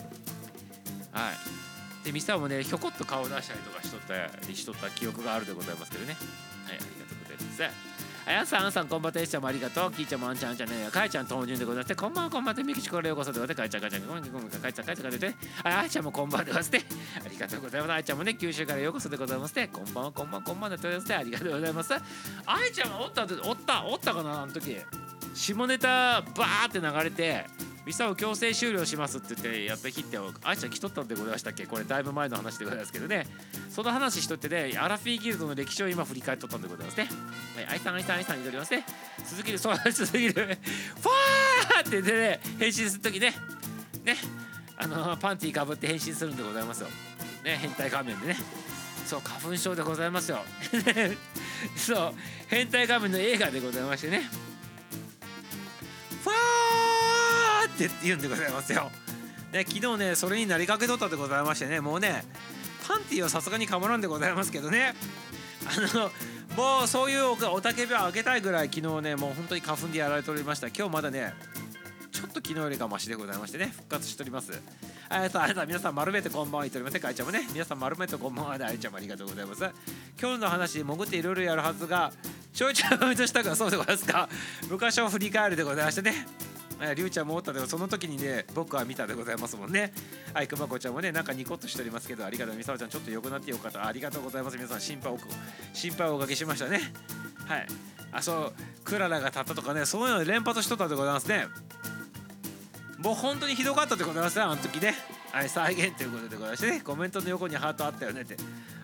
はい。で、ミサもね、ひょこっと顔出したりとかしとったりしとった記憶があるでございますけどね。はい、ありがとうございます。あやさん、あんさん、こんばんは、ちゃんもありがとう。きいちゃんもあんちゃん、あんちゃんね、かいちゃん、ともじゅんでございます。こんばんは、こんばんは、メキシコからようこそでございます。かいちゃん、かいちゃん、ごめん、ごめん、かいちゃん、かいちゃん、かいちゃん、あやちゃんもこんばんはでございます。ありがとうございます。あいちゃんもね、九州からようこそでございます。こんばんは、こんばんは、こんばんはでございます。ありがとうございます。あいちゃんはおった、おった、おったかな、あの時。下ネタ、バーって流れて、ビザを強制終了しますって言ってやった日ってあいちゃん来とったんでございましたっけ？これだいぶ前の話でございますけどね。その話しとってねアラフィーギルドの歴史を今振り返っとったんでございますね。はい愛さん愛さん愛さんにとりますね続きでそう続きでファーって言ってね変身する時ねねあのパンティーかぶって変身するんでございますよね変態仮面でねそう花粉症でございますよそう変態仮面の映画でございましてねファーって言うんでございますよ。で昨日ねそれになりかけとったでございましてねもうねパンティーはさすがにかまらんでございますけどね。あのもうそういうおたけびをあげたいぐらい昨日ねもう本当に花粉でやられておりました。今日まだねちょっと昨日よりかマシでございましてね復活しております。ありがとありがとう皆さん丸めてこんばんは言っておりますかいちゃんもね。皆さん丸めてこんばんはであいちゃんもありがとうございます。今日の話潜っていろいろやるはずがちょいちょい見としたからそうでございますか。昔を振り返るでございましてね。りゅうちゃんもおったでもその時にね僕は見たでございますもんね。はいくまこちゃんもねなんかニコッとしておりますけどありがとうみさおちゃんちょっと良くなってよかった。ありがとうございます皆さん。心配を心配をおかけしましたね。はい。あそうクララが立ったとかねそういうの連発しとったでございますね。もう本当にひどかったでございますねあの時ね。はい再現ということでございましてね。コメントの横にハートあったよねって。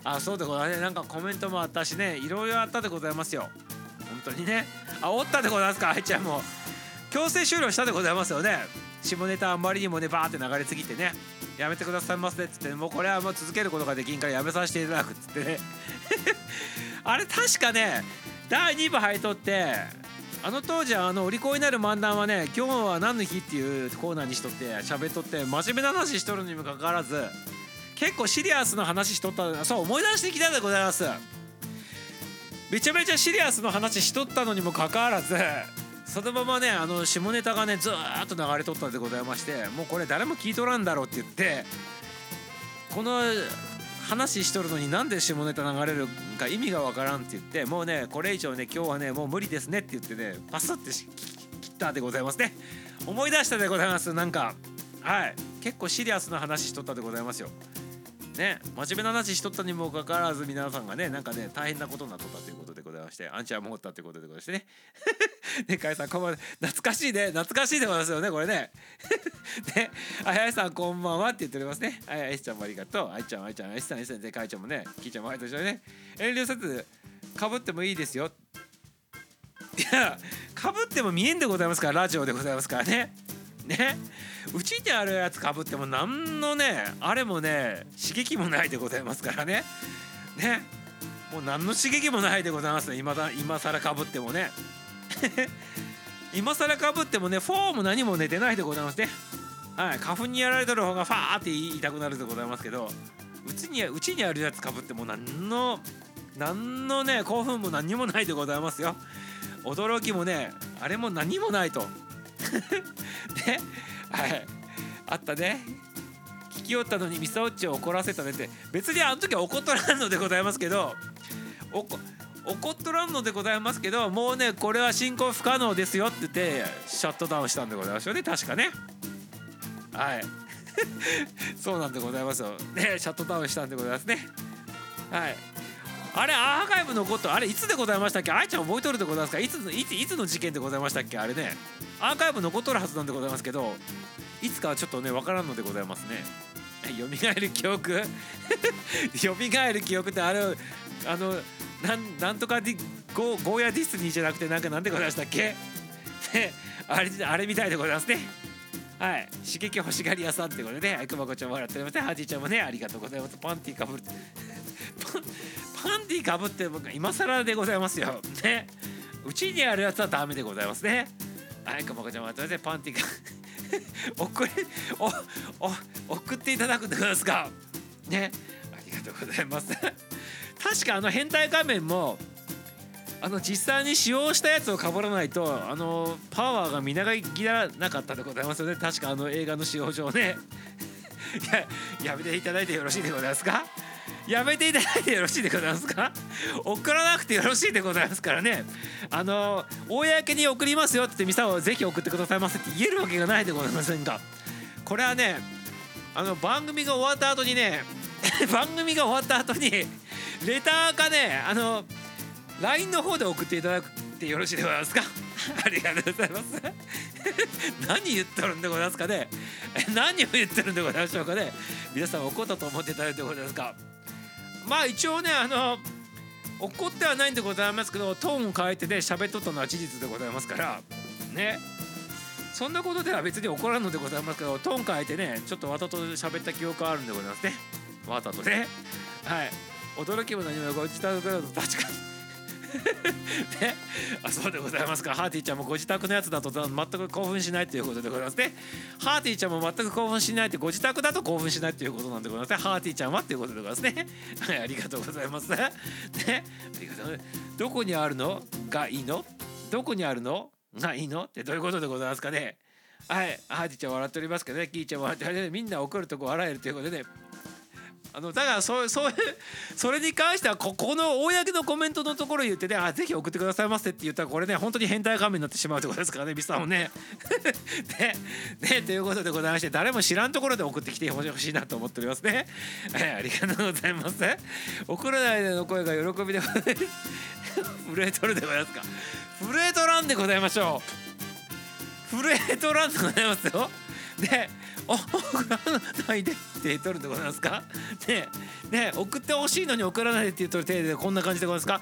あそうでございますね。なんかコメントもあったしね。いろいろあったでございますよ。本当にね。あおったでございますか？あいちゃんも。強制終了したでございますよね。下ネタあんまりにもねバーって流れすぎてね。やめてくださいませっつってもうこれはもう続けることができんからやめさせていただくっつってね。あれ確かね第2部入っとってあの当時はあのお利口になる漫談はね今日は何の日っていうコーナーにしとって喋っとって真面目な話しとるにもかかわらず結構シリアスな話しとったそう思い出してきたでございます。めちゃめちゃシリアスの話しとったのにもかかわらずそのままねあの下ネタがねずーっと流れとったでございましてもうこれ誰も聞いとらんだろうって言ってこの話しとるのになんで下ネタ流れるか意味がわからんって言ってもうねこれ以上ね今日はねもう無理ですねって言ってねパスって切ったでございますね。思い出したでございますなんか。はい。結構シリアスな話しとったでございますよ。ね真面目な話しとったにもかかわらず皆さんがねなんかね大変なことになっとったということでございましてアンチはもったということでございましてね。ねかいさんこんばんは。懐かしいね。懐かしいでございますよねこれね。ねあやさんこんばんはって言っておりますね。あやいちゃんもありがとう。あいちゃんあいちゃんあいさんあいさん。でかいちゃんもねきいちゃんもありがとうね。遠慮せずかぶってもいいですよ。いやかぶっても見えんでございますからラジオでございますからね。ね。うちにあるやつかぶっても何のねあれもね刺激もないでございますからね。ね。もう何の刺激もないでございますね。今だ今更かぶってもね。今更かぶってもねフォーも何もね出ないでございますね。はい。花粉にやられてる方がファーって言いたくなるでございますけどうちにうちにあるやつかぶっても何の何のね興奮も何もないでございますよ。驚きもねあれも何もないと。ねはい。あったね。聞きよったのにミサオッチを怒らせたねって別にあの時は怒っとらんのでございますけど怒っとらんのでございますけどもうねこれは進行不可能ですよって言ってシャットダウンしたんでございますよね。確かね。はい。そうなんでございますよ。ねシャットダウンしたんでございますね。はい。あれアーカイブのことあれいつでございましたっけ？愛ちゃん覚えとるでございますか？いついついつの事件でございましたっけ？あれね。アーカイブ残っとるはずなんでございますけどいつかはちょっとねわからんのでございますね。蘇る記憶？蘇る記憶ってあれあのなんなんとかディゴゴーヤディスニーじゃなくてなんかなんでございましたっけ？ねあれあれみたいでございますね。はい。刺激欲しがり屋さんってことでねくまこちゃんも笑っておりますね。ハジちゃんもねありがとうございます。パンティーかぶる。パ ンパンティーかぶって僕今更でございますよ。ね。うちにあるやつはダメでございますね。はいくまこちゃんも笑ってパンティーか 送りおお送っていただくんでございますか。ね。ありがとうございます。確かあの変態仮面もあの実際に使用したやつをかぶらないとあのパワーがみながぎらなかったでございますよね。確かあの映画の使用上ね。いややめていただいてよろしいでございますか。やめていただいてよろしいでございますか？送らなくてよろしいでございますからね。あの公に送りますよって言ってミサをぜひ送ってくださいませって言えるわけがないでございませんか。これはねあの番組が終わった後にね 番組が終わった後にレターかねあの LINE の方で送っていただくってよろしいでございますか？ありがとうございます。何言ってるんでございますかね？何を言ってるんでございましょうかね？皆さん怒ったと思っていただいてございますか？まあ一応ねあの怒ってはないんでございますけどトーンを変えてね喋っとったのは事実でございますからね。そんなことでは別に怒らんのでございますけどトーン変えてねちょっとわざと喋った記憶あるんでございますね。わざとね。はい。驚きも何もご自宅からの確かに ね、あそうでございますか。ハーティーちゃんもご自宅のやつだと全く興奮しないということでございますね。ハーティーちゃんも全く興奮しないってご自宅だと興奮しないということなんでございますね。ハーティーちゃんはっていうことでございますね。はいありがとうございます。ね。ありがとうどこにあるのがいいの？どこにあるの？がいいの？ってどういうことでございますかね。はいハーティーちゃん笑っておりますけどね。キーちゃんも笑っておりますみんな怒るとこ笑えるということでね。あのだからそうそういうそれに関してはここの公のコメントのところ言ってねあぜひ送ってくださいませって言ったらこれね本当に変態仮面になってしまうってことですからねミスさんもね。ねねということでございまして誰も知らんところで送ってきてほしいなと思っておりますね。はい、ありがとうございます。送らないでの声が喜びでございます。震えとるでございますか。震えとらんでございましょう。震えとらんでございますよ。で送らないでって言っとるでございますか？ねね送ってほしいのに送らないでって言っとる程度でこんな感じでございますか？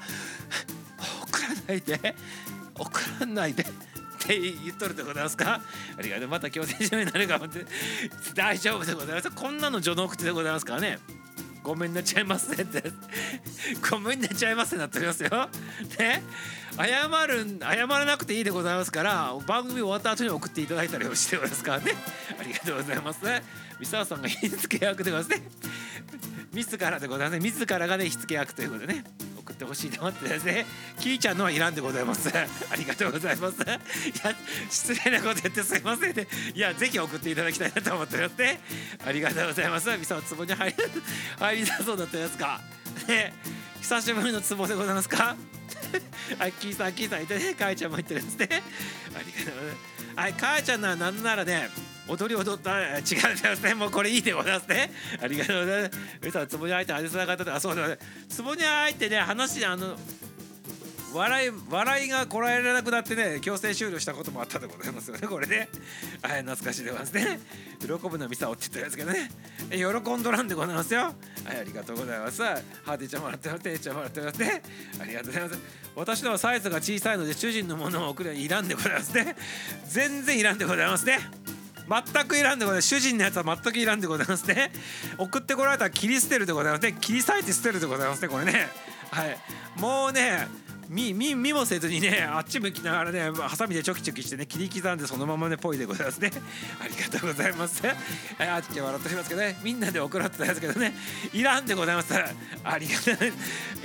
送らないで送らないでって言っとるでございますか？ありがとうまた強制終了になるかもって。大丈夫でございます。こんなの序の口でございますからね。ごめんなちゃいますねって。ごめんなちゃいますねなっておりますよ。ね。謝る謝らなくていいでございますから番組終わった後に送っていただいたりもしておりますからね。ありがとうございます。三沢さんが火付け役でございますね。自らでございますね。自らがね火付け役ということでね。ってほしいと思ってですねキーちゃんのはいらんでございます。ありがとうございます。いや失礼なこと言ってすいませんね。いやぜひ送っていただきたいなと思っておりますね。ありがとうございます。ミサツボに入り入りだそうだったやつか。ね久しぶりのツボでございますか。あキーさんキーさんいてね。かいちゃんも言ってるんですね。ありがとうございます。はいかいちゃんならなんならね踊り踊った違うですね。もうこれいいでございますね。ありがとうございます。上さんツボに入って外せなかったあそうだねツボに入ってね話あの笑い笑いがこらえられなくなってね強制終了したこともあったでございますよねこれね。はい懐かしいでございますね。喜ぶのミサオって言ったんですけどね。喜んどらんでございますよ。はいありがとうございます。ハーティちゃんもらってますてちゃんもらってますね。ありがとうございます。私のはサイズが小さいので主人のものを送るのはいらんでございますね。全然いらんでございますね。全くいらんでございます。主人のやつは全くいらんでございますね。送ってこられたら切り捨てるでございますね。切り裂いて捨てるでございますねこれね。はい。もうね見見見もせずにねあっち向きながらねハサミでチョキチョキしてね切り刻んでそのままねポイでございますね。ありがとうございます。あっち笑っておりますけどね。みんなで送らってたんですけどね。いらんでございます。ありがとう。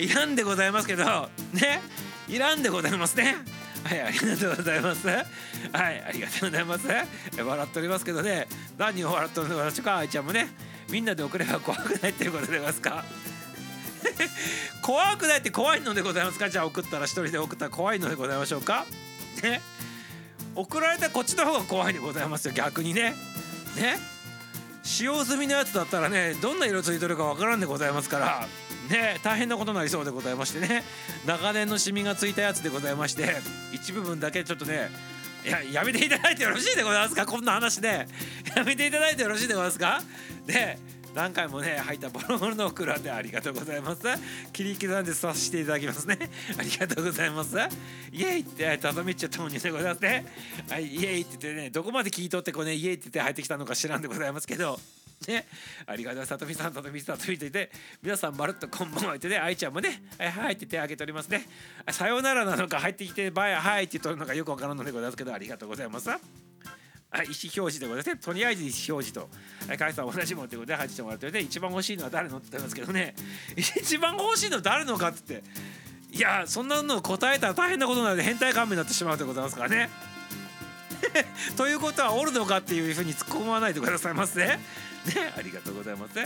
いらんでございますけど。ね。いらんでございますね。はいありがとうございます。はいありがとうございます。笑っておりますけどね。何を笑っておるのか私か愛ちゃんもねみんなで送れば怖くないっていうことでございますか。怖くないって怖いのでございますか？じゃあ送ったら一人で送ったら怖いのでございましょうか。ね。送られたこっちの方が怖いでございますよ。逆にね。ね。使用済みのやつだったらねどんな色ついてるかわからんでございますから。ね大変なことになりそうでございましてね。長年のシミがついたやつでございまして一部分だけちょっとねいややめていただいてよろしいでございますか？こんな話でやめていただいてよろしいでございますか？で何回もね入ったボロボロのオラでありがとうございます。切り刻んでさせていただきますね。ありがとうございます。イエイってたどみっちゃったもんにでございますね。はいイエイって言ってねどこまで聞いとってこうねイエイって言って入ってきたのか知らんでございますけど。ね、ありがとうさとみさんさとみさんさとみといて皆さんまるっとこんばんは言ってね愛ちゃんもねはいはいって手挙げておりますねさようならなのか入ってきてバイはいって言っとるのかよくわからんのでございますけどありがとうございますはい、意思表示でございますね。とりあえず意思表示と。はい、カイさん同じもんということで入ってもらってね、一番欲しいのは誰のって言ってますけどね、一番欲しいのは誰のかって言って、いや、そんなの答えたら大変なことなので変態仮面になってしまうでございますからね。ということはおるのかっていうふうに突っ込まないでくださいませ。ね、ありがとうございます。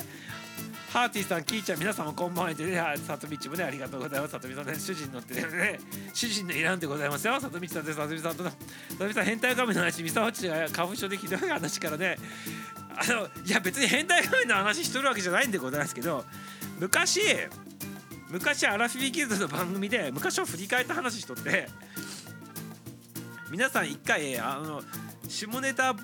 ハーティーさん、キーちゃん、皆様こんばんは。でね、さとみちもね、ありがとうございます。さとみさんね、主人乗ってね、主人のいらんでございますよ。さとみちさんで、さとみさんとの、さとみさん、変態仮面の話、みさわちが花粉症でひどい話からね、あの、いや、別に変態仮面の話しとるわけじゃないんでございますけど、昔、昔、アラフィビキッズの番組で、昔を振り返った話しとって、皆さん一回、あの、下ネタ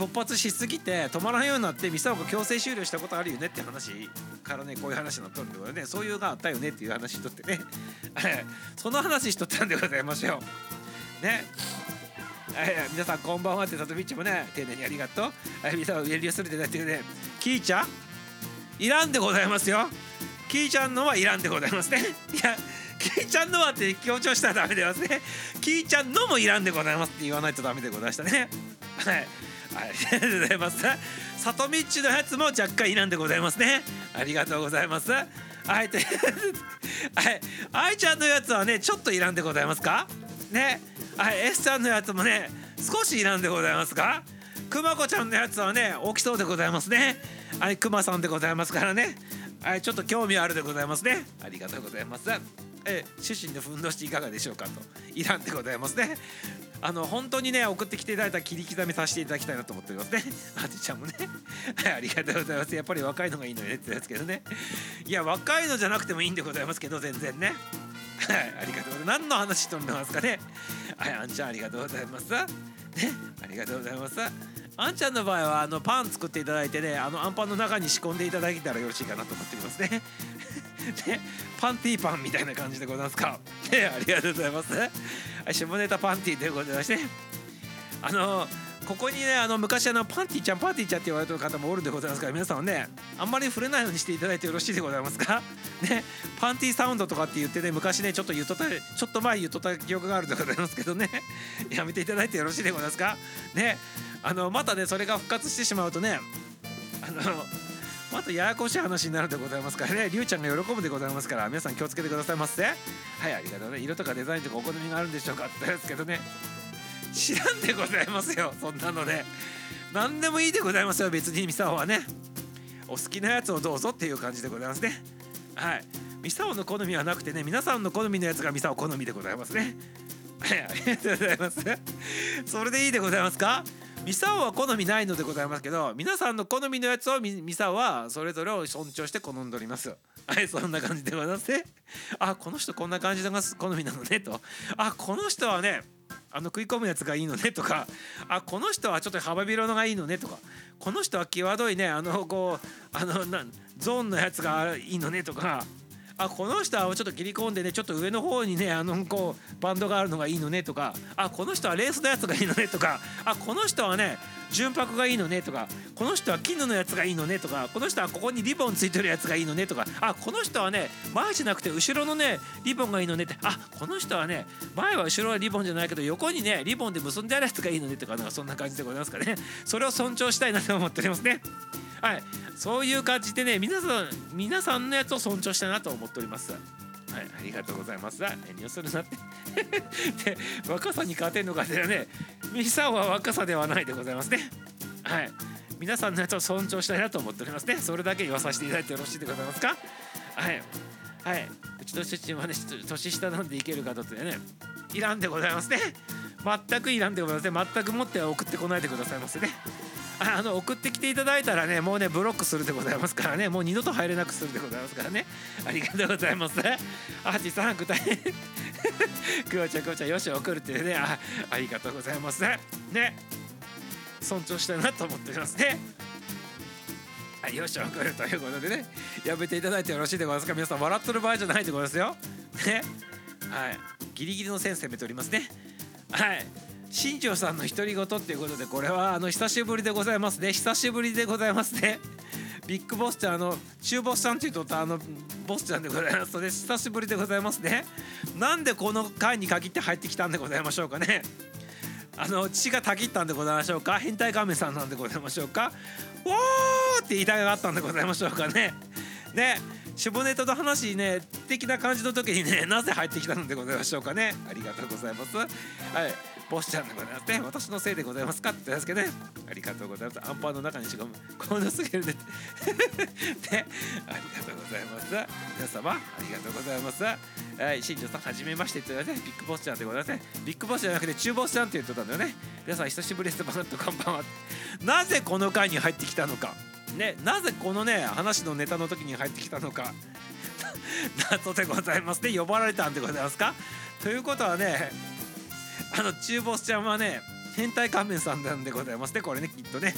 突発しすぎて止まらんようになってミサオが強制終了したことあるよねって話からねこういう話になっとるんでございね。そういうのがあったよねっていう話しとってね。その話しとったんでございますよね。え皆さんこんばんはってさとみっちもね丁寧にありがとう。え皆さん遠慮するでなってね。キーちゃん？いらんでございますよ。キーちゃんのはいらんでございますね。いやキーちゃんのはって強調したらダメでますね。キーちゃんのもいらんでございますって言わないとダメでございましたね。はい。ありがとうございます。さとみっちのやつも若干いなんでございますね。ありがとうございます。はい、という はい、ちゃんのやつはね、ちょっといらんでございますか？ね、はい、S ちゃんのやつもね、少しいらんでございますか？くまこちゃんのやつはね、大きそうでございますね。はい、くまさんでございますからね。はい、ちょっと興味あるでございますね。ありがとうございます。え、主人でふんどしいかがでしょうかと。いらんでございますね。あの本当にね送ってきていただいた切り刻みさせていただきたいなと思っておりますね。あてちゃんもね。はいありがとうございます。やっぱり若いのがいいのよねってやつけどね。いや若いのじゃなくてもいいんでございますけど全然ね。はいありがとうございます。何の話とんでますかね。はいあんちゃんありがとうございます。ねありがとうございます。あんちゃんの場合はあのパン作っていただいてねあのアンパンの中に仕込んでいただけたらよろしいかなと思っておりますね。ね、パンティーパンみたいな感じでございますか。ね、ありがとうございます。下ネタパンティーでございまして、あのここにねあの昔あのパンティちゃんパンティーちゃんって言われてる方もおるでございますから皆さんはねあんまり触れないようにしていただいてよろしいでございますかねパンティサウンドとかって言ってね昔ねちょっと言っとったちょっと前言っとった記憶があるでございますけどね やめていただいてよろしいでございますかねあのまたねそれが復活してしまうとねあのまたややこしい話になるでございますからね。りゅうちゃんが喜ぶでございますから皆さん気をつけてくださいませ。はいありがとうね。色とかデザインとかお好みがあるんでしょうかって言ったんですけどね。知らんでございますよそんなのね。何でもいいでございますよ別にミサオはね。お好きなやつをどうぞっていう感じでございますね。はい。ミサオの好みはなくてね皆さんの好みのやつがミサオ好みでございますね。はいありがとうございます。それでいいでございますか？ミサオは好みないのでございますけど皆さんの好みのやつをミサオはそれぞれを尊重して好んでおります。はいそんな感じでございますあこの人こんな感じのが好みなのねと。あこの人はねあの食い込むやつがいいのねとか。あこの人はちょっと幅広のがいいのねとか。この人は際どいねあのこうあのなゾーンのやつがいいのねとか。あこの人はちょっと切り込んでねちょっと上の方にねあのこうバンドがあるのがいいのねとかあこの人はレースのやつがいいのねとかあこの人はね純白がいいのねとかこの人は絹のやつがいいのねとかこの人はここにリボンついてるやつがいいのねとかあこの人はね前じゃなくて後ろのねリボンがいいのねってあこの人はね前は後ろはリボンじゃないけど横にねリボンで結んであるやつがいいのねとかなんかそんな感じでございますかね。それを尊重したいなと思っておりますね。はいそういう感じでね皆さん皆さんのやつを尊重したいなと思っておりますはい、ありがとうございます。遠慮するなって で、若さに勝てんのかではね、ミサオは若さではないでございますね。はい。皆さんのやつを尊重したいなと思っておりますね。それだけ言わさせていただいてよろしいでございますか？はい。はい。うちの出身はね、年下なんでいける方ってね、いらんでございますね。全くいらんでございますね。全く持って送ってこないでくださいませね。あの送ってきていただいたらねもうねブロックするでございますからねもう二度と入れなくするでございますからね。ありがとうございます。あじさん具体 くわちゃんくわちゃんよし送るっていうねあありがとうございます。ね。尊重したいなと思っておりますね。はい、よし送るということでね。やめていただいてよろしいでございますか。皆さん笑ってる場合じゃないでございますよ。ね。はい。ギリギリの線攻めておりますね。はい。新庄さんの独り言っていうことでこれはあの久しぶりでございますね。久しぶりでございますね。ビッグボスちゃんあの中ボスちゃんっていうとあのボスちゃんでございますので久しぶりでございますね。なんでこの回に限って入ってきたんでございましょうかね。あの血がたぎったんでございましょうか。変態亀さんなんでございましょうか。おーって言いたがったんでございましょうかね。ねシュネタの話ね的な感じの時にねなぜ入ってきたのでございましょうかね。ありがとうございます。はい。ボスちゃんでございますね私のせいでございますかって言ったんですけどね。ありがとうございます。アンパンの中にしかもこのすぎるで。ね。ありがとうございます。皆様ありがとうございます。はい新庄さんはじめましてって言われてビッグボスちゃんでございますね。ビッグボスじゃなくて中ボスちゃんって言ってたんだよね。皆さん久しぶりです。バナッと看板は。なぜこの回に入ってきたのか。ね。なぜこのね話のネタの時に入ってきたのか。謎でございますね。呼ばれたんでございますか。ということはねあの中ボスちゃんはね変態仮面さんなんでございますねこれねきっとね。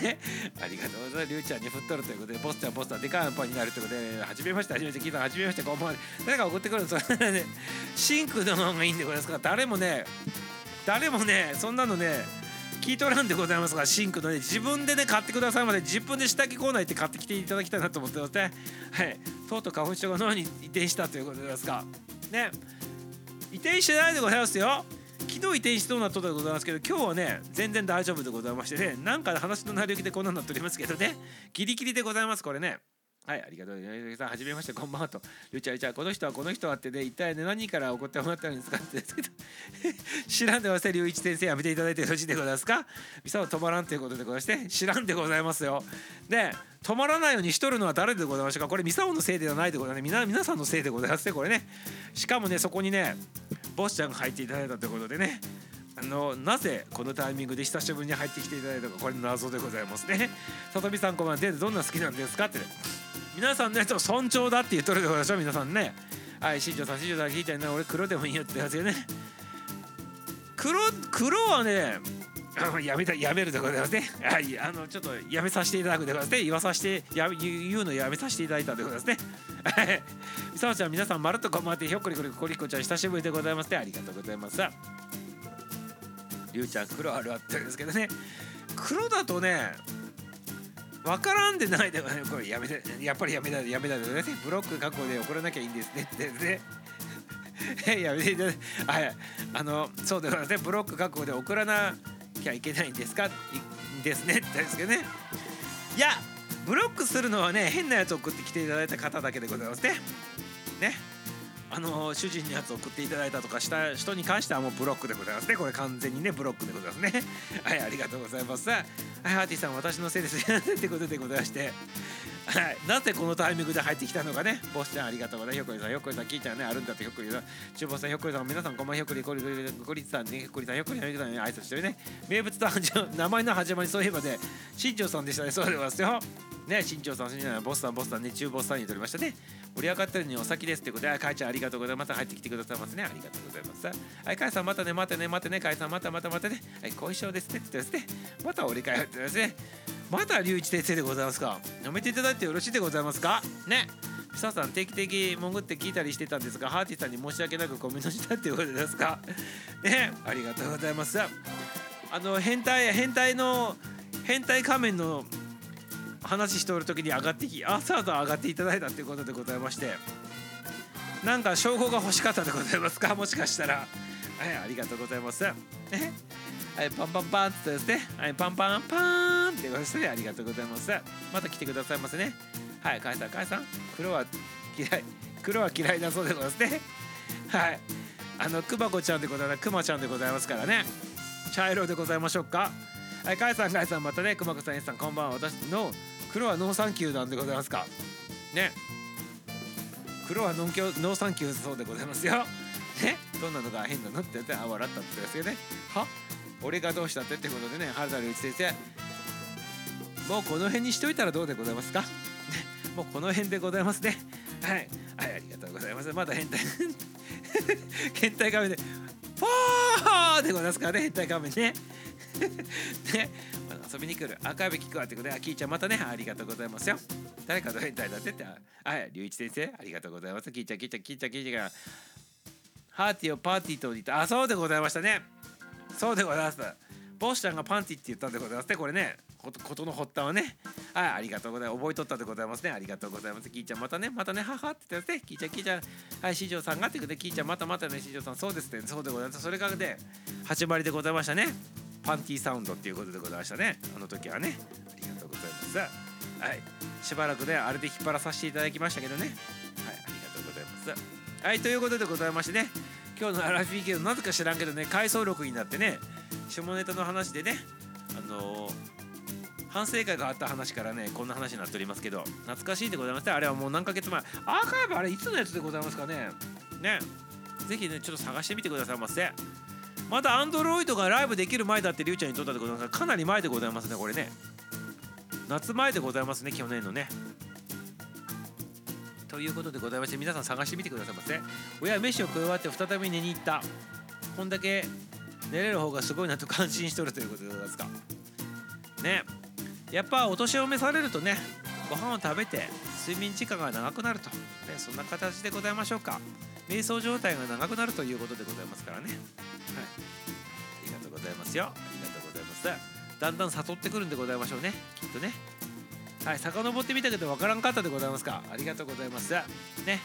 で ありがとうございます。りゅうちゃんに振っとるということでボスちゃんボスちゃんでかいアンパンになるということではじめましてはじめて聞いたはじめましてこんばんは。誰か送ってくるんですかねシンクの方がいいんでございますから誰もね誰もねそんなのね聞いとらんでございますがシンクのね自分でね買ってくださいまで自分で下着コーナー行って買ってきていただきたいなと思ってますね。はい。とうとう花粉症が脳に移転したということですかね。移転してないでございますよ。昨日移転しそうなとでございますけど今日はね全然大丈夫でございましてねなんか話の成り行きでこんなんなっておりますけどねギリギリでございますこれね。はい、ありがとうございます。さん、はじめまして、こんばんはと。りゅうちゃん、ちゃん、この人はこの人はってね、一体ね、何から怒ってもらったんですかって、知らんでございます、龍一先生、やめていただいてよろしいでございますか？ミサは止まらんということでございまして、知らんでございますよ。で、止まらないようにしとるのは誰でございましょうか？これ、ミサオのせいではないでございますね。皆皆さんのせいでございますね、これね。しかもね、そこにね、ボスちゃんが入っていただいたということでね。あのなぜこのタイミングで久しぶりに入ってきていただいたかこれ謎でございますね。さとみさんこんばんは。どんな好きなんですかって、ね、皆さんねちょっと尊重だって言っとるでございましょう皆さんね。はい新庄さん新庄さん聞いてね俺黒でもいいよってやつよね。黒黒はね やめたやめるでございますね。はい、あのちょっとやめさせていただくでございますね。言わさせてや言うのやめさせていただいたでございますね。はい。みさおちゃん皆さんまるっとこまってひょっこりこりこりこちゃん久しぶりでございますね。ありがとうございます。りゅうちゃん黒あるあって言うんですけどね黒だとね分からんでないでねこれやめて。やっぱりやめないやめないでね。ブロック確保で送らなきゃいいんですねってね。やめて。いただいはい。あのそうでございますね。ブロック確保で送らなきゃいけないんですか？いですね。って言うんですけどね。いやブロックするのはね変なやつ送ってきていただいた方だけでございますね。ね。あの主人のやつ送っていただいたとかした人に関してはもうブロックでございますね。これ完全にねブロックでございますね。はいありがとうございます。はいハーティさん私のせいです。ってことでございまして。なぜこのタイミングで入ってきたのかねボスちゃんありがとうございますひょっこりさんひょっこりさん聞いたらねあるんだってひょっこりさん厨房さんひょっこりさん皆さんこんばんひょっこりこりこりこりさんねひょっこりさんひょっこりさんひょっこりさん挨拶してるね名物と名前の始まりそういえばね新庄さんでしたねそうでございますよね新庄さん新庄さんボスさんボスさんね中ボスさんにとりましたね盛り上がってるのにお先ですってことで、かいちゃんありがとうございます。また入ってきてくださいますね。ありがとうございます。はい、かいさんまたね、またね、またね、かいさんまたまたまたね。はい、後遺症ですね。ってですね。また折り返ってですね。また龍一先生でございますか。やめていただいてよろしいでございますか。ね。ささん定期的潜って聞いたりしてたんですが、ハーティさんに申し訳なくコメントしたっていうことですか。ね、ありがとうございます。あの変態変態の変態仮面の話しておる時に上がってき朝と上がっていただいたということでございましてなんか称号が欲しかったでございますかもしかしたらはいありがとうございます。はいパンパンパンってですね。はいパンパンパーンってことですねありがとうございます。また来てくださいますね。はいかえさんかえさん。黒は嫌い。黒は嫌いだそうでございますね。はい。あのくまこちゃんでございます。くまちゃんでございますからね。茶色でございましょうか。はい、かえさん、かえさん、またね、くまこさん、えさん、こんばんは。私の黒はノーサンキューなんでございますか。ね。黒はノンキョノーサンキューそうでございますよ。ね。どんなのが変なのって言って、あ、笑ったってですよね。は？俺がどうしたってってことでね、原田隆一先生。もうこの辺にしといたらどうでございますか？もうこの辺でございますね。はい。はい、ありがとうございます。まだ変態。変態仮面で。フォーでございますからね、変態仮面ね。ね、遊びに来るアーカイブ聞くわってことで、あ、キーちゃんまたね、ありがとうございますよ。誰かと変態だってってあ、はい、龍一先生、ありがとうございます。キーちゃん、キーちゃん、キーちゃん、キーちゃん、ハーティーをパーティーと言った、あ、そうでございましたね。そうでございます。ボスちゃんがパンティって言ったんでございますね、これね。ことの発端はね。はい、ありがとうございます。覚えとったでございますね。ありがとうございます。キーちゃんまたね、またね、ははって言ってね、キーちゃん、キーちゃん、はい、四条さんがって言って、キーちゃんまたまたね、四条さん、そうですね、そうでございます。それからで、始まりでございましたね。パンティーサウンドっていうことでございましたねあの時はねありがとうございますはいしばらくねあれで引っ張らさせていただきましたけどねはいありがとうございますはいということでございましてね今日のアラフィーケのなぜか知らんけどね回想録になってね下ネタの話でねあのー、反省会があった話からねこんな話になっておりますけど懐かしいでございましてあれはもう何ヶ月前。アーカイブあれいつのやつでございますかね。ね。ぜひねちょっと探してみてくださいませ。またアンドロイドがライブできる前だってりゅうちゃんにとったでございますかなり前でございますねこれね。夏前でございますね去年のね。ということでございまして皆さん探してみてくださいませ。親は飯を食い終わって再び寝に行った。こんだけ寝れる方がすごいなと感心しとるということでございますか。ね。やっぱお年を召されるとねご飯を食べて睡眠時間が長くなると、ね、そんな形でございましょうか。瞑想状態が長くなるということでございますからね。はい、ありがとうございますよ。ありがとうございます。だんだん悟ってくるんでございましょうねきっとね。はい遡ってみたけどわからんかったでございますか？ありがとうございます。ね。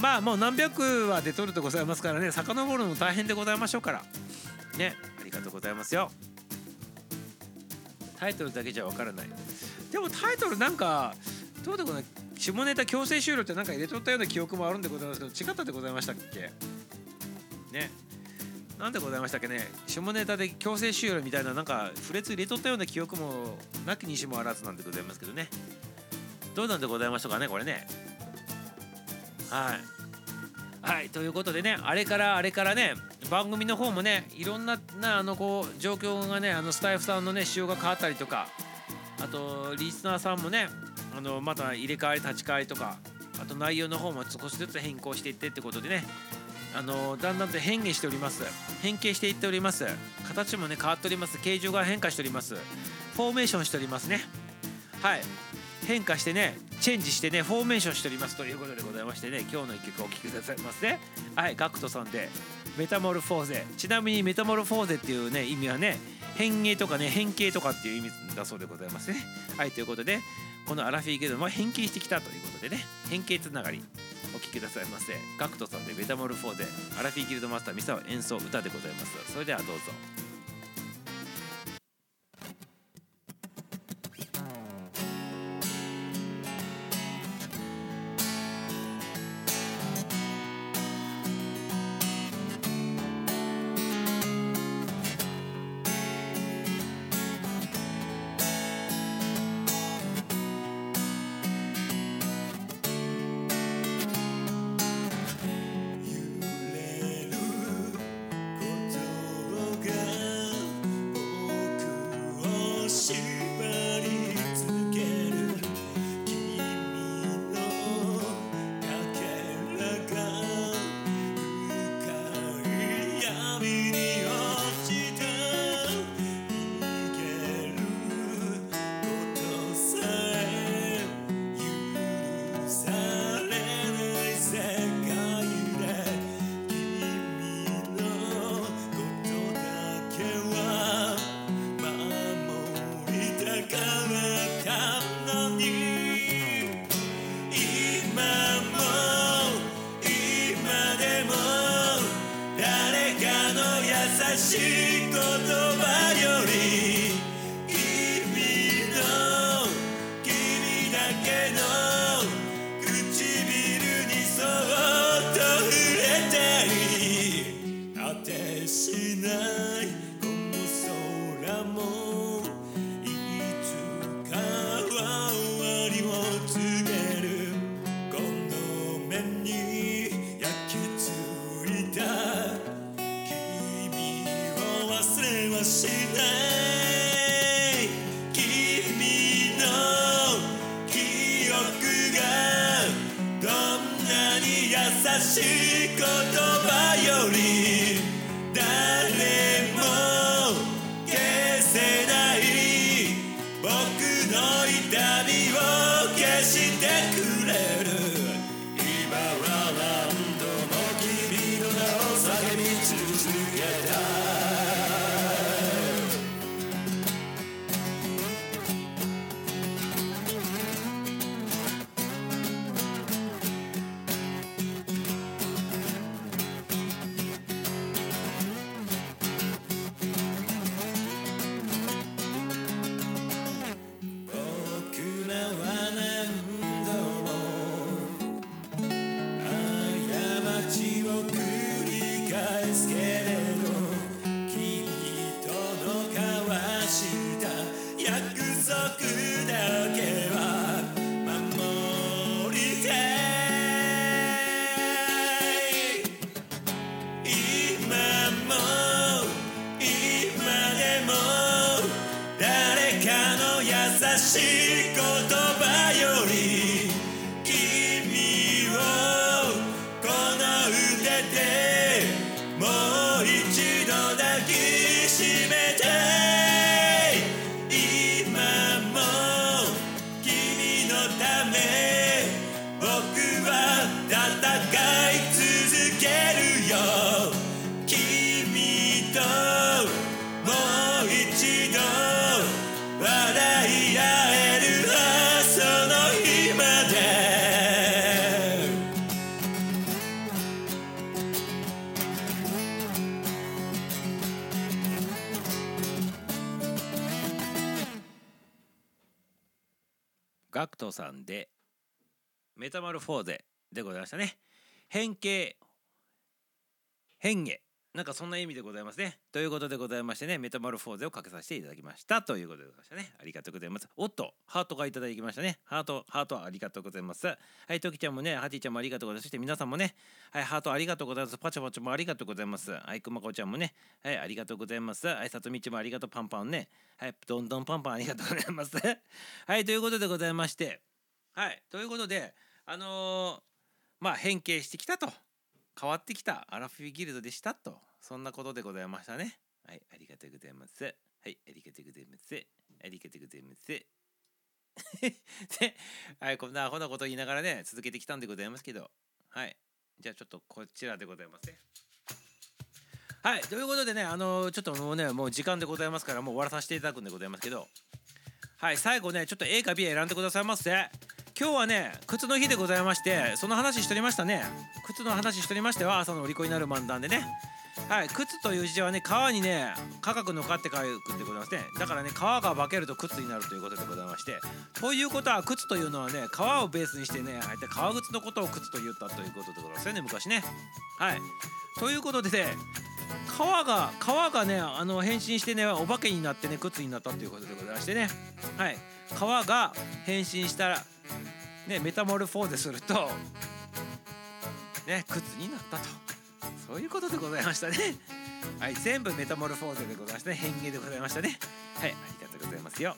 まあもう何百話で撮るとございますからね。遡るの大変でございましょうから。ね。ありがとうございますよ。タイトルだけじゃわからない。でもタイトルなんかどうでござい下ネタ強制終了ってなんか入れとったような記憶もあるんでございますけど違ったでございましたっけ？ね。なんでございましたっけね？下ネタで強制終了みたいななんかフレーズ入れとったような記憶もなきにしもあらずなんでございますけどね。どうなんでございましたかねこれね。はい。はいということでねあれからあれからね番組の方もねいろんななあのこう状況がねあのスタイフさんのね仕様が変わったりとかあとリスナーさんもねあのまた入れ替わり立ち替わりとかあと内容の方も少しずつ変更していってってことでねあのだんだんと変化しております。変形していっております。形もね変わっております。形状が変化しております。フォーメーションしておりますね。はい。変化してねチェンジしてねフォーメーションしております。ということでございましてね今日の一曲お聴きくださいますね。はいガクトさんでメタモルフォーゼ。ちなみにメタモルフォーゼっていうね意味はね変形とかね変形とかっていう意味だそうでございますね。はいということでこのアラフィーゲドも変形してきたということでね変形つながりお聴きくださいませ。GACKT さんでメタモルフォーゼアラフィーギルドマスターミサオ演奏歌でございます。それではどうぞ。ルフォーゼでございましたね変形変化なんかそんな意味でございますね。ということでございましてね、メタモルフォーゼをかけさせていただきましたということでございましたね。ありがとうございます。おっと、ハートがいただきましたね。ハート、ハートありがとうございます。はい、トキちゃんもね、ハティちゃんもありがとうございます。そして皆さんもね、はい、ハートありがとうございます。パチャパチャもありがとうございます。はい、くまこちゃんもね、はい、ありがとうございます。はい、さとみちもありがとう、パンパンね。はい、どんどんパンパンありがとうございます。はい、ということでございまして、はい、ということで、あの、まあ変形してきたと。変わってきた。アラフィギルドでしたと。そんなことでございましたね。はいありがとうございます。はいありがとうございます。ありがとうございます。で、はい、こんなアホなこと言いながらね続けてきたんでございますけど。はいじゃあちょっとこちらでございますね。はいということでねあのちょっともうねもう時間でございますからもう終わらさせていただくんでございますけど。はい最後ねちょっと A か B 選んでくださいませ。今日はね靴の日でございましてその話しておりましたね。靴の話しておりましては朝のお利口になる漫談でね。はい靴という字はね川にね価格のかって書くんでございますね。だからね川が化けると靴になるということでございまして。ということは靴というのはね川をベースにしてねあえて革靴のことを靴と言ったということでございますよね昔ね。はい。ということでね川が川がねあの変身してねお化けになってね靴になったということでございましてね。はい。川が変身したらねメタモルフォーゼするとね靴になったと。そういうことでございましたね。はい全部メタモルフォーゼでございましたね。変形でございましたね。はいありがとうございますよ。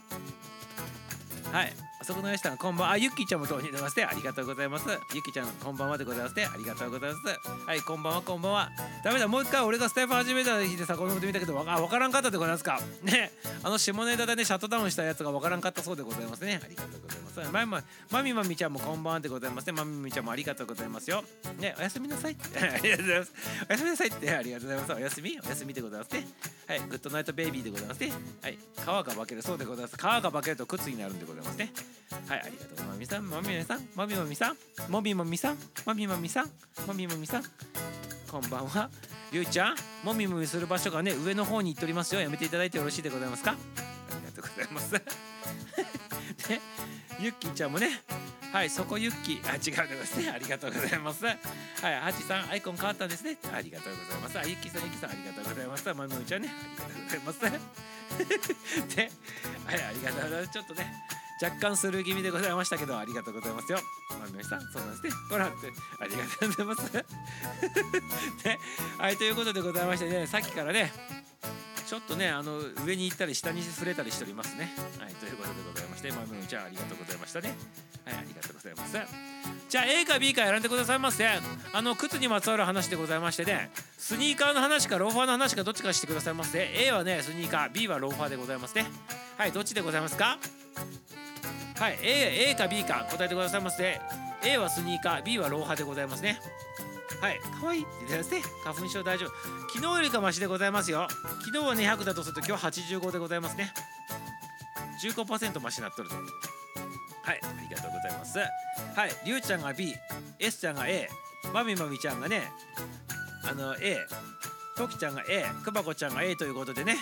はい。遅くなりましたこんばんは。あゆきちゃんも投入出ましてありがとうございます。ゆきちゃんこんばんはでございましてありがとうございます。はいこんばんはこんばんは。ダメだもう一回俺がスタイフ始めた日でさこのこと見たけどわわからんかったでございますか？ね。あの下ネタでねシャットダウンしたやつがわからんかったそうでございますね。ありがとうございます。まままみまみちゃんもこんばんはでございますね。まみみちゃんもありがとうございますよ。ねおやすみなさい ありがとうございます。おやすみなさいって。ありがとうございます。おやすみ。おやすみでございますね。はいグッドナイトベイビーでございますね。はい皮が化けるそうでございます。皮が化けると靴になるんでございますね。はいありがとうまみさんまみさんまみまみさんもみもみさんまみまみさんまみまみさんこんばんは。りゅうちゃんもみもみする場所がね上の方に行っておりますよ。やめていただいてよろしいでございますか？ありがとうございます。ねゆっきーちゃんもね。はいそこゆっきー。あ違うでございますね。ありがとうございます。はいはちさんアイコン変わったんですね。ありがとうございます。あゆっきーさんゆっきーさんありがとうございます。まみもみちゃんね。ありがとうございます。ではいありがとうございます。ちょっとね若干スルー気味でございましたけどありがとうございますよ。まみさんそうなんですね。ほらってありがとうございます。ね、はいということでございましてねさっきからねちょっとねあの上に行ったり下に触れたりしておりますね。はいということでございましてまみちゃんありがとうございましたね。はいありがとうございます。じゃあ A か B か選んでくださいませ。あの靴にまつわる話でございましてねスニーカーの話かローファーの話かどっちかしてくださいませ。A はねスニーカー B はローファーでございますね。はいどっちでございますか？はい A, A か B か答えてくださいませ A はスニーカー B はローハでございますね。はい可愛いって言ってますね。花粉症大丈夫。昨日よりかマシでございますよ。昨日は200だとすると今日85でございますね。15%マシになっとるとはいありがとうございます。はいりゅうちゃんが B S ちゃんが A まみまみちゃんがねあの A ときちゃんが A くまこちゃんが A ということでね。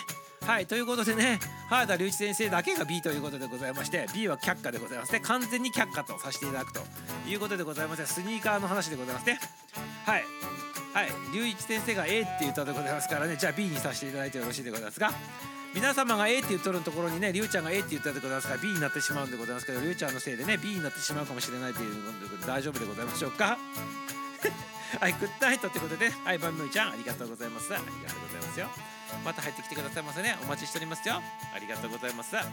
はいということでね原田隆一先生だけが B ということでございまして B は却下でございますね。完全に却下とさせていただくということでございましてスニーカーの話でございますね。はい。はい。隆一先生が A って言ったでございますからね。じゃあ B にさせていただいてよろしいでございますか。皆様が A って言っとるところにねりゅうちゃんが A って言ったでございますから B になってしまうんでございますけどりゅうちゃんのせいでね B になってしまうかもしれないということで大丈夫でございましょうか？はいグッドナイトってことではいバンムーちゃんありがとうございます。ありがとうございますよ。また入ってきてくださいませねお待ちしておりますよありがとうございますはい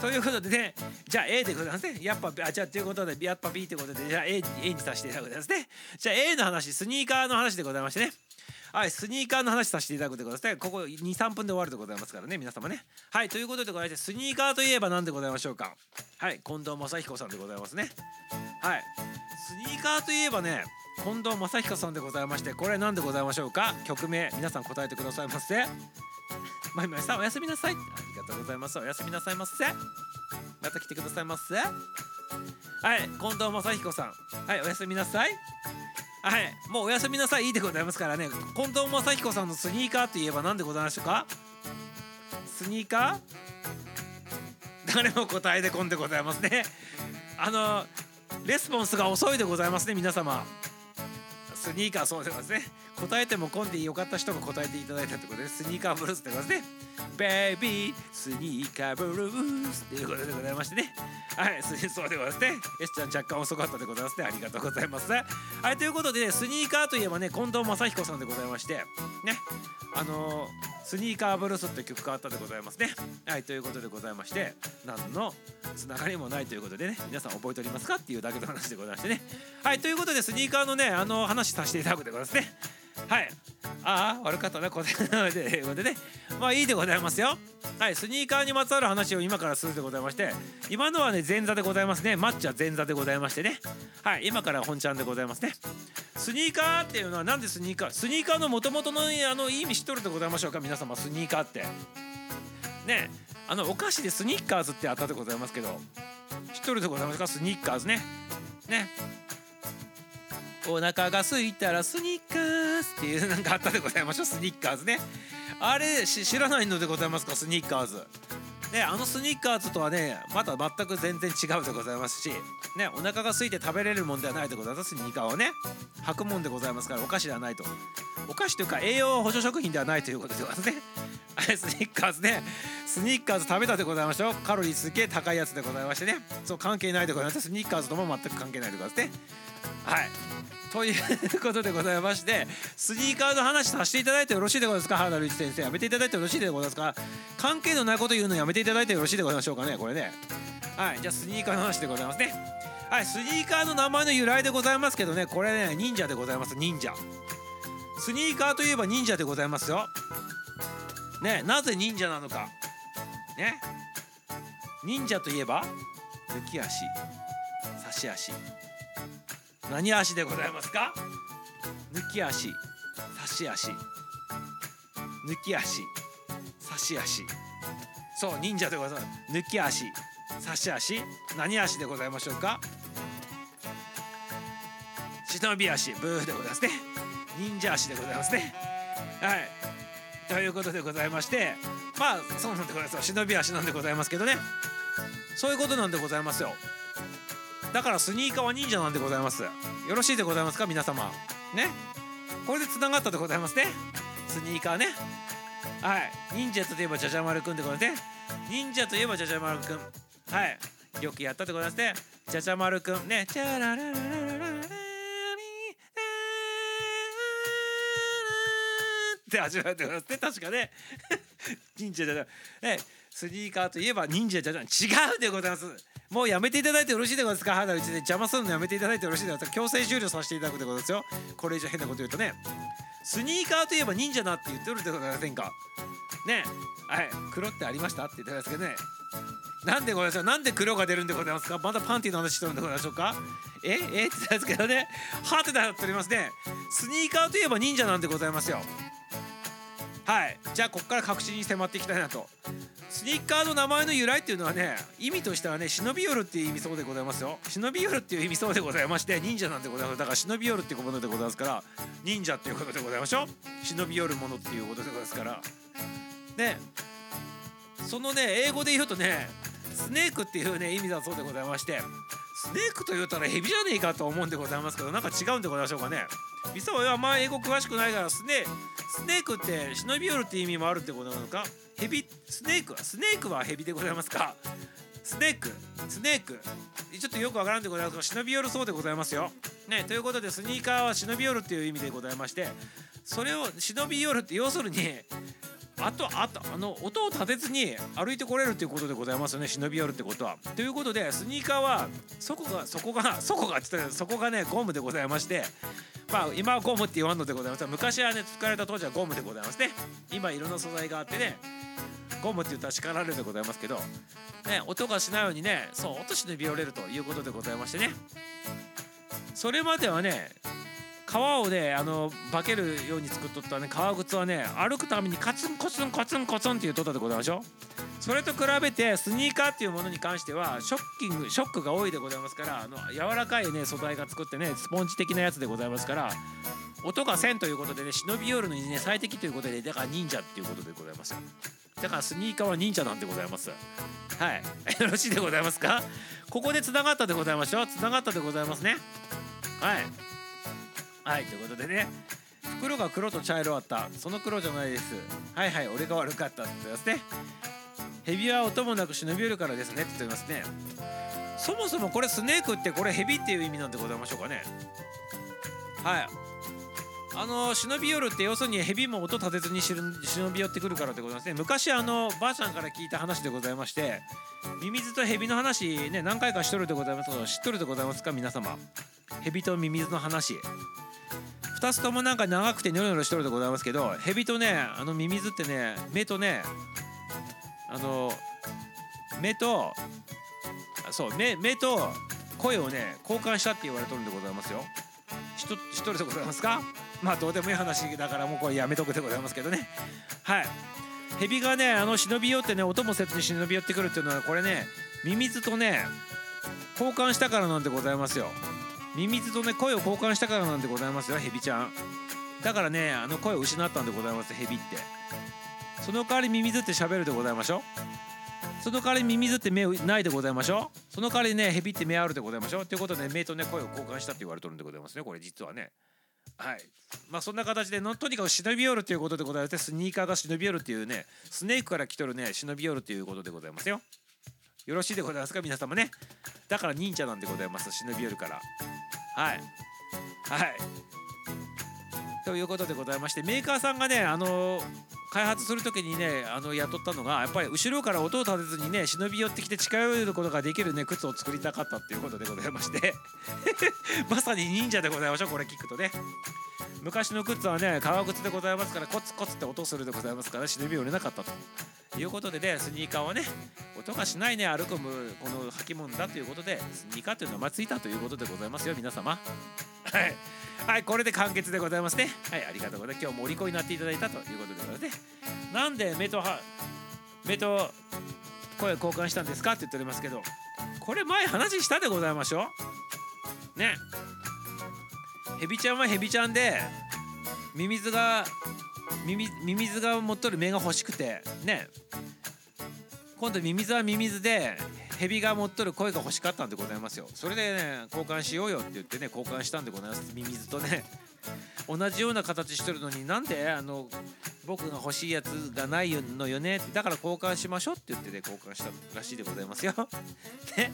ということでねじゃあ A でございますねやっぱあじゃあということでやっぱ B ということでじゃあ A, A にさせていただくですねじゃあ A の話スニーカーの話でございましてねはい、スニーカーの話させていただくでございますね。ここ2、3分で終わるでございますからね、皆様ね。はい、ということでございまして、スニーカーといえば何でございましょうか。はい、近藤正彦さんでございますね。はい、スニーカーといえばね、近藤正彦さんでございましてこれ何でございましょうか？曲名皆さん答えてくださいませ。まいまいさんおやすみなさい。ありがとうございます。おやすみなさいませ。また来てくださいませ。はい近藤正彦さん。はいおやすみなさい。はいもうおやすみなさいいいでございますからね。近藤正彦さんのスニーカーといえば何でございましょうか？スニーカー？誰も答えてこんでございますね。あのレスポンスが遅いでございますね皆様。スニーカーそうですね。答えても混んでよかった人が答えていただいたってことでスニーカーブルースでございますね。ベイビースニーカーブルース。っていうことでございましてね。はいそうでございますね。S ちゃん若干遅かったでございますね。ありがとうございますはいということで、ね、スニーカーといえばね近藤正彦さんでございまして。ね。あのー、スニーカーブルースって曲変わったでございますね。はいということでございまして。何のつながりもないということでね。皆さん覚えておりますか？っていうだけの話でございましてね。はいということでスニーカーのねあの話させていただくでございますね。はい。ああ悪かったな答えということ でね。まあいいでございますよ。はいスニーカーにまつわる話を今からするでございまして今のはね前座でございますね。マッチは前座でございましてね。はい今から本ちゃんでございますね。スニーカーっていうのはなんでスニーカー？スニーカーのもともとのあの意味知っとるでございましょうか？皆様スニーカーって。ねあのお菓子でスニッカーズってあったでございますけど知っとるでございますか？スニッカーズね。ね。お腹が空いたらスニッカーズっていうなんかあったでございましょう。スニッカーズね。あれ知らないのでございますか？スニッカーズ。ねあのスニッカーズとはねまた全く全然違うでございますしねお腹が空いて食べれるもんではないでございます。スニーカーはね。履くもんでございますからお菓子ではないと。お菓子というか栄養補助食品ではないということでございますね。あれスニッカーズね。スニッカーズ食べたでございましょう。カロリーすげえ高いやつでございましてね。そう関係ないでございます。スニッカーズとも全く関係ないでございますね。はい。ということでございましてスニーカーの話させていただいてよろしいでございますか？原田隆一先生やめていただいてよろしいでございますか？関係のないこと言うのやめていただいてよろしいでございましょうかねこれね。はいじゃあスニーカーの話でございますね。はいスニーカーの名前の由来でございますけどねこれね忍者でございます忍者。スニーカーといえば忍者でございますよ。ねなぜ忍者なのか。ね。忍者といえば抜き足差し足。何足でございますか？抜き足差し足。抜き足差し足。そう忍者でございます。抜き足差し足。何足でございましょうか？忍び足ブーでございますね。忍者足でございますね。はい。ということでございましてまあそうなんでございます忍び足なんでございますけどね。そういうことなんでございますよ。だからスニーカーは忍者なんでございます。よろしいでございますか皆様。ね。これでつながったでございますね。スニーカーね。はい。忍者といえばじゃじゃ丸くんでございますね。忍者といえばじゃじゃ丸くん。はい。よくやったでございますね。じゃじゃ丸くんね。チャララララララって始まってますね確かね忍者じゃじゃねスニーカーといえば忍者じゃじゃ違うでございますもうやめていただいてよろしいでございますか？肌打ちで邪魔するのやめていただいてよろしいでございますか強制終了させていただくでございますよ。これ以上変なこと言うとね。スニーカーといえば忍者だって言ってるでございませんか。ね。はい。黒ってありました？って言ってますけどね。なんでございますかなんで黒が出るんでございますか？まだパンティの話してるんでございましょうか？え？え？って言ったんですけどね。はてなっておりますね。スニーカーといえば忍者なんでございますよ。はい。じゃあここから確信に迫っていきたいなと。スニーカーの名前の由来っていうのはね意味としてはね忍び寄るっていう意味そうでございますよ。忍び寄るっていう意味そうでございまして忍者なんでございます。だから忍び寄るっていうことでございますから忍者っていうことでございましょう。忍び寄るものっていうことでございますから。ね。そのね英語で言うとねスネークっていうね意味だそうでございまして。スネークと言うたらヘビじゃねえかと思うんでございますけどなんか違うんでございましょうかね。ミサはあ英語詳しくないからスネスネークって忍び寄るって意味もあるってことなのか？ヘビスネークは？スネークはヘビでございますか？スネーク？スネーク？ちょっとよくわからんでございますが忍び寄るそうでございますよ。ねということでスニーカーは忍び寄るっていう意味でございましてそれを忍び寄るって要するにあとあとあの音を立てずに歩いてこれるっていうことでございますよね。忍び寄るってことは。ということでスニーカーはそこがそこがそこがって言ったらそこがねゴムでございましてまあ今はゴムって言わんのでございます。昔はね使われた当時はゴムでございますね。今いろんな素材があってねゴムって言ったら叱られるでございますけど、ね、音がしないようにねそう音忍び寄れるということでございましてね。それまではね革をねあの化けるように作っとったね革靴はね歩くためにカツンコツンコツンコツンって言っとったでございましょ？それと比べてスニーカーっていうものに関してはショッキングショックが多いでございますからあの柔らかいね素材が作ってねスポンジ的なやつでございますから音がせんということでね忍び寄るのにね最適ということでだから忍者っていうことでございますだからスニーカーは忍者なんでございます。はい。よろしいでございますか？ここでつながったでございましょ？うつながったでございますね。はい。はいということでね。袋が黒と茶色あった。その黒じゃないです。はいはい俺が悪かったって言ってますね。ヘビは音もなく忍び寄るからですね。って言ってますね。そもそもこれスネークってこれヘビっていう意味なんでございましょうかね。はい。あの忍び寄るって要するにヘビも音立てずに忍び寄ってくるからでございますね。昔あのばあちゃんから聞いた話でございましてミミズとヘビの話ね何回かしとるでございますけど知っとるでございますか皆様。ヘビとミミズの話。2つともなんか長くてニョロニョロしとるでございますけどヘビとねあのミミズってね目とねあの目とそう目目と声をね交換したって言われとるんでございますよ。知っとるでございますか？まあどうでもいい話だからもうこれやめとくでございますけどね。はい。ヘビがねあの忍び寄ってね音もせずに忍び寄ってくるっていうのはこれねミミズとね交換したからなんでございますよ。ミミズとね声を交換したからなんでございますよヘビちゃん。だからねあの声を失ったんでございますヘビって。その代わりミミズって喋るでございましょう。その代わりミミズって目ないでございましょう。その代わりねヘビって目あるでございましょう。ということで目とね声を交換したって言われとるんでございますねこれ実はね。はい。まあそんな形でのとにかく忍び寄るということでございましてスニーカーが忍び寄るっていうねスネークから来とるね忍び寄るということでございますよ。よろしいでございますか皆様ね。だから忍者なんでございます忍び寄るから。はい。はい。ということでございましてメーカーさんがねあの開発する時にねあの雇ったのがやっぱり後ろから音を立てずにね忍び寄ってきて近寄ることができるね靴を作りたかったっていうことでございまして。まさに忍者でございましょうこれ聞くとね。昔の靴はね革靴でございますからコツコツって音するでございますから忍び寄れなかったということでねスニーカーはね音がしないね歩くこの履物だということでスニーカーという名前ついたということでございますよ皆様。はい。はいこれで完結でございますね。はいありがとうございます。今日もお利口になっていただいたということでございますね。なんで目とは目と声交換したんですかって言っておりますけどこれ前話したでございましょう。ね。ヘビちゃんはヘビちゃんでミミズがミミミミズが持っとる目が欲しくてね。今度ミミズはミミズでヘビが持っとる声が欲しかったんでございますよ。それでね交換しようよって言ってね交換したんでございます。ミミズとね。同じような形してるのになんであの僕が欲しいやつがないのよね。だから交換しましょうって言ってね交換したらしいでございますよ。ね。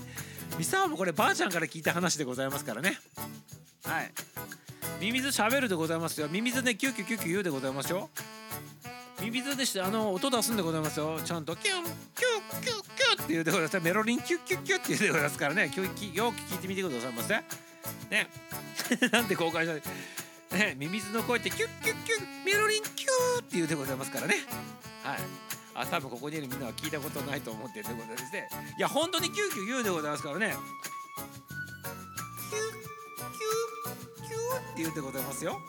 ミサワもこればあちゃんから聞いた話でございますからね。はい。ミミズ喋るでございますよ。ミミズねキュッキュキュキュ言うでございますよ。ミミズでしてあの音出すんでございますよ。ちゃんとキュンキュッキュッキュッって言うでございます。メロリンキュッキュッキュッって言うでございますからね。きょよく聞いてみてくださいませ。ね。なんで公開したねミミズの声ってキュッキュッキュッメロリンキューって言うでございますからね。はい。あ多分ここにいるみんなは聞いたことないと思ってるでございましていや本当にキュッキュ言うでございますからね。キュッキュッキューって言うでございますよ。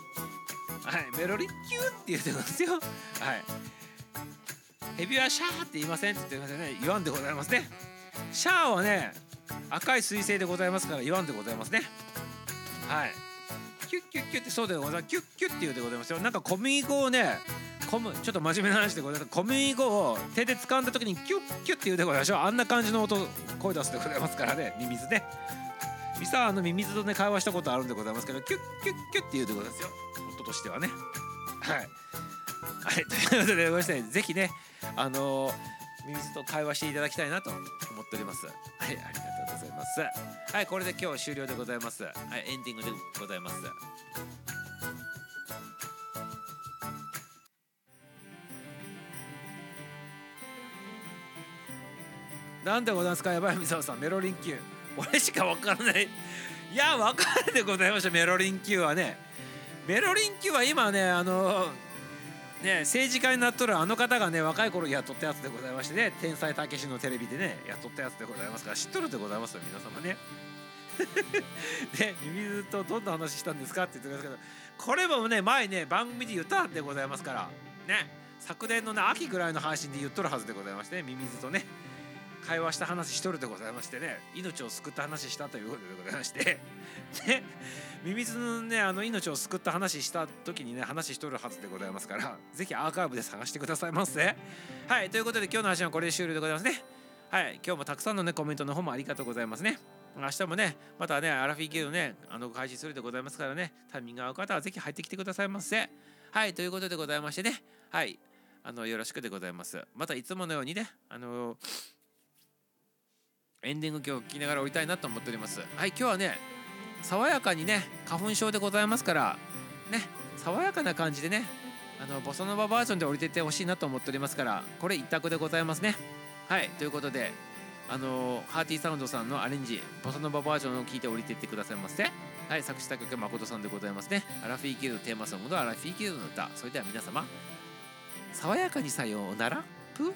はいメロリンキューって言うでございますよ。はい。ヘビはシャーって言いませんって言ってますよね。言わんでございますね。シャーはね赤い彗星でございますから言わんでございますね。はい。キュッキュッキュッってそうでございます。キュッキュッって言うでございますよ。なんか小麦粉をねコムちょっと真面目な話でございます。小麦粉を手で掴んだ時にキュッキュッって言うでございましょうあんな感じの音声出すでございますからね。ミミズね。ミサあのミミズとね会話したことあるんでございますけどキュッキュッキュッって言うでございますよ。としてはね。はい。はいということでございましてぜひねあの、ミミズと会話していただきたいなと思っております。はいありがとうございます。はいこれで今日終了でございます。はいエンディングでございます。なんでございますか？やばいみささん。メロリン Q 俺しかわからない。いやわかるでございました。メロリン Q はね。メロリン Q は今ねあのね政治家になっとるあの方がね若い頃雇ったやつでございましてね天才たけしのテレビでね雇っとったやつでございますから知っとるでございますよ皆様ね。で ミミズとどんな話したんですかって言ってますけどこれもね前ね番組で言ったんでございますからね昨年のね秋ぐらいの配信で言っとるはずでございましてミミズとね会話した話しとるでございましてね命を救った話したということでございましてで ミミズのねあの命を救った話した時にね話しとるはずでございますから是非アーカイブで探してくださいませ。はいということで今日の配信はこれで終了でございますね。はい今日もたくさんのねコメントの方もありがとうございますね。明日もねまたねアラフィーゲーのねあの開始するでございますからねタイミングが合う方は是非入ってきてくださいませ。はいということでございましてね。はいあのよろしくでございます。またいつものようにねあのエンディング曲聴きながら降りたいなと思っております。はい今日はね爽やかにね花粉症でございますからね爽やかな感じでねあのボサノババージョンで降りてってほしいなと思っておりますからこれ一択でございますね。はいということであのハーティーサウンドさんのアレンジボサノババージョンを聞いて降りてってくださいませ。はい作詞作曲誠さんでございますね。アラフィーキルドテーマソングのアラフィーキルドの歌。それでは皆様爽やかにさようなら。プん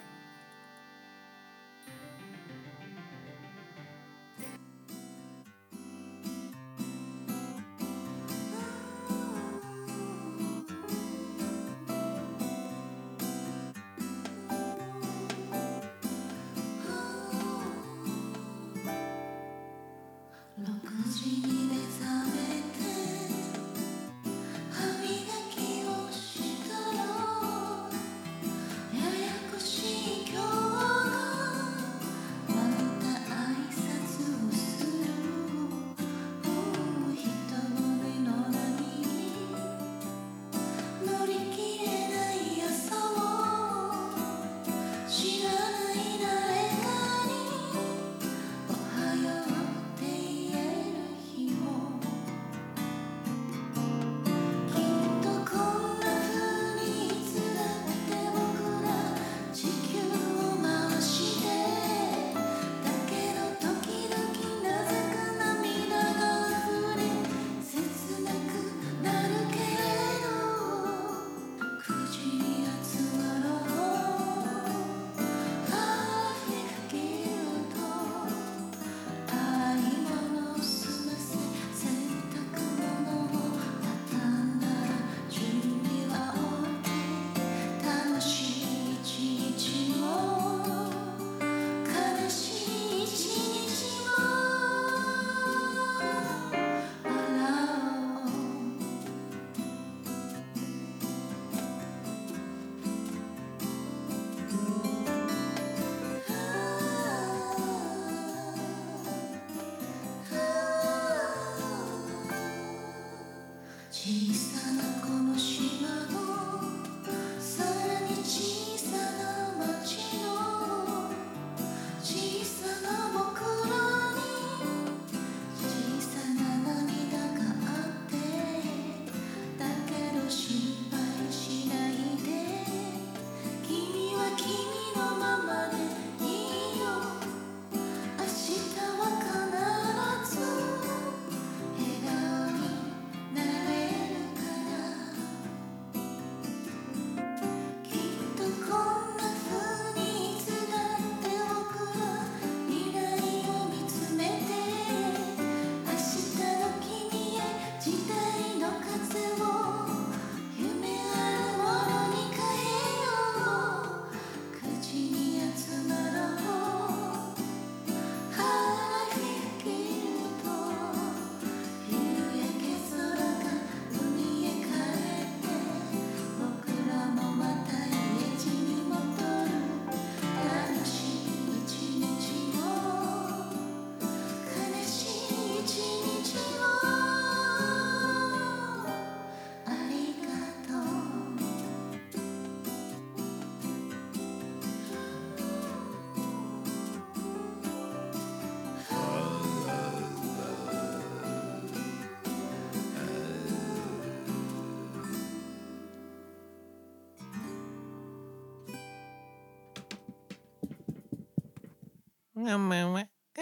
ばんはこ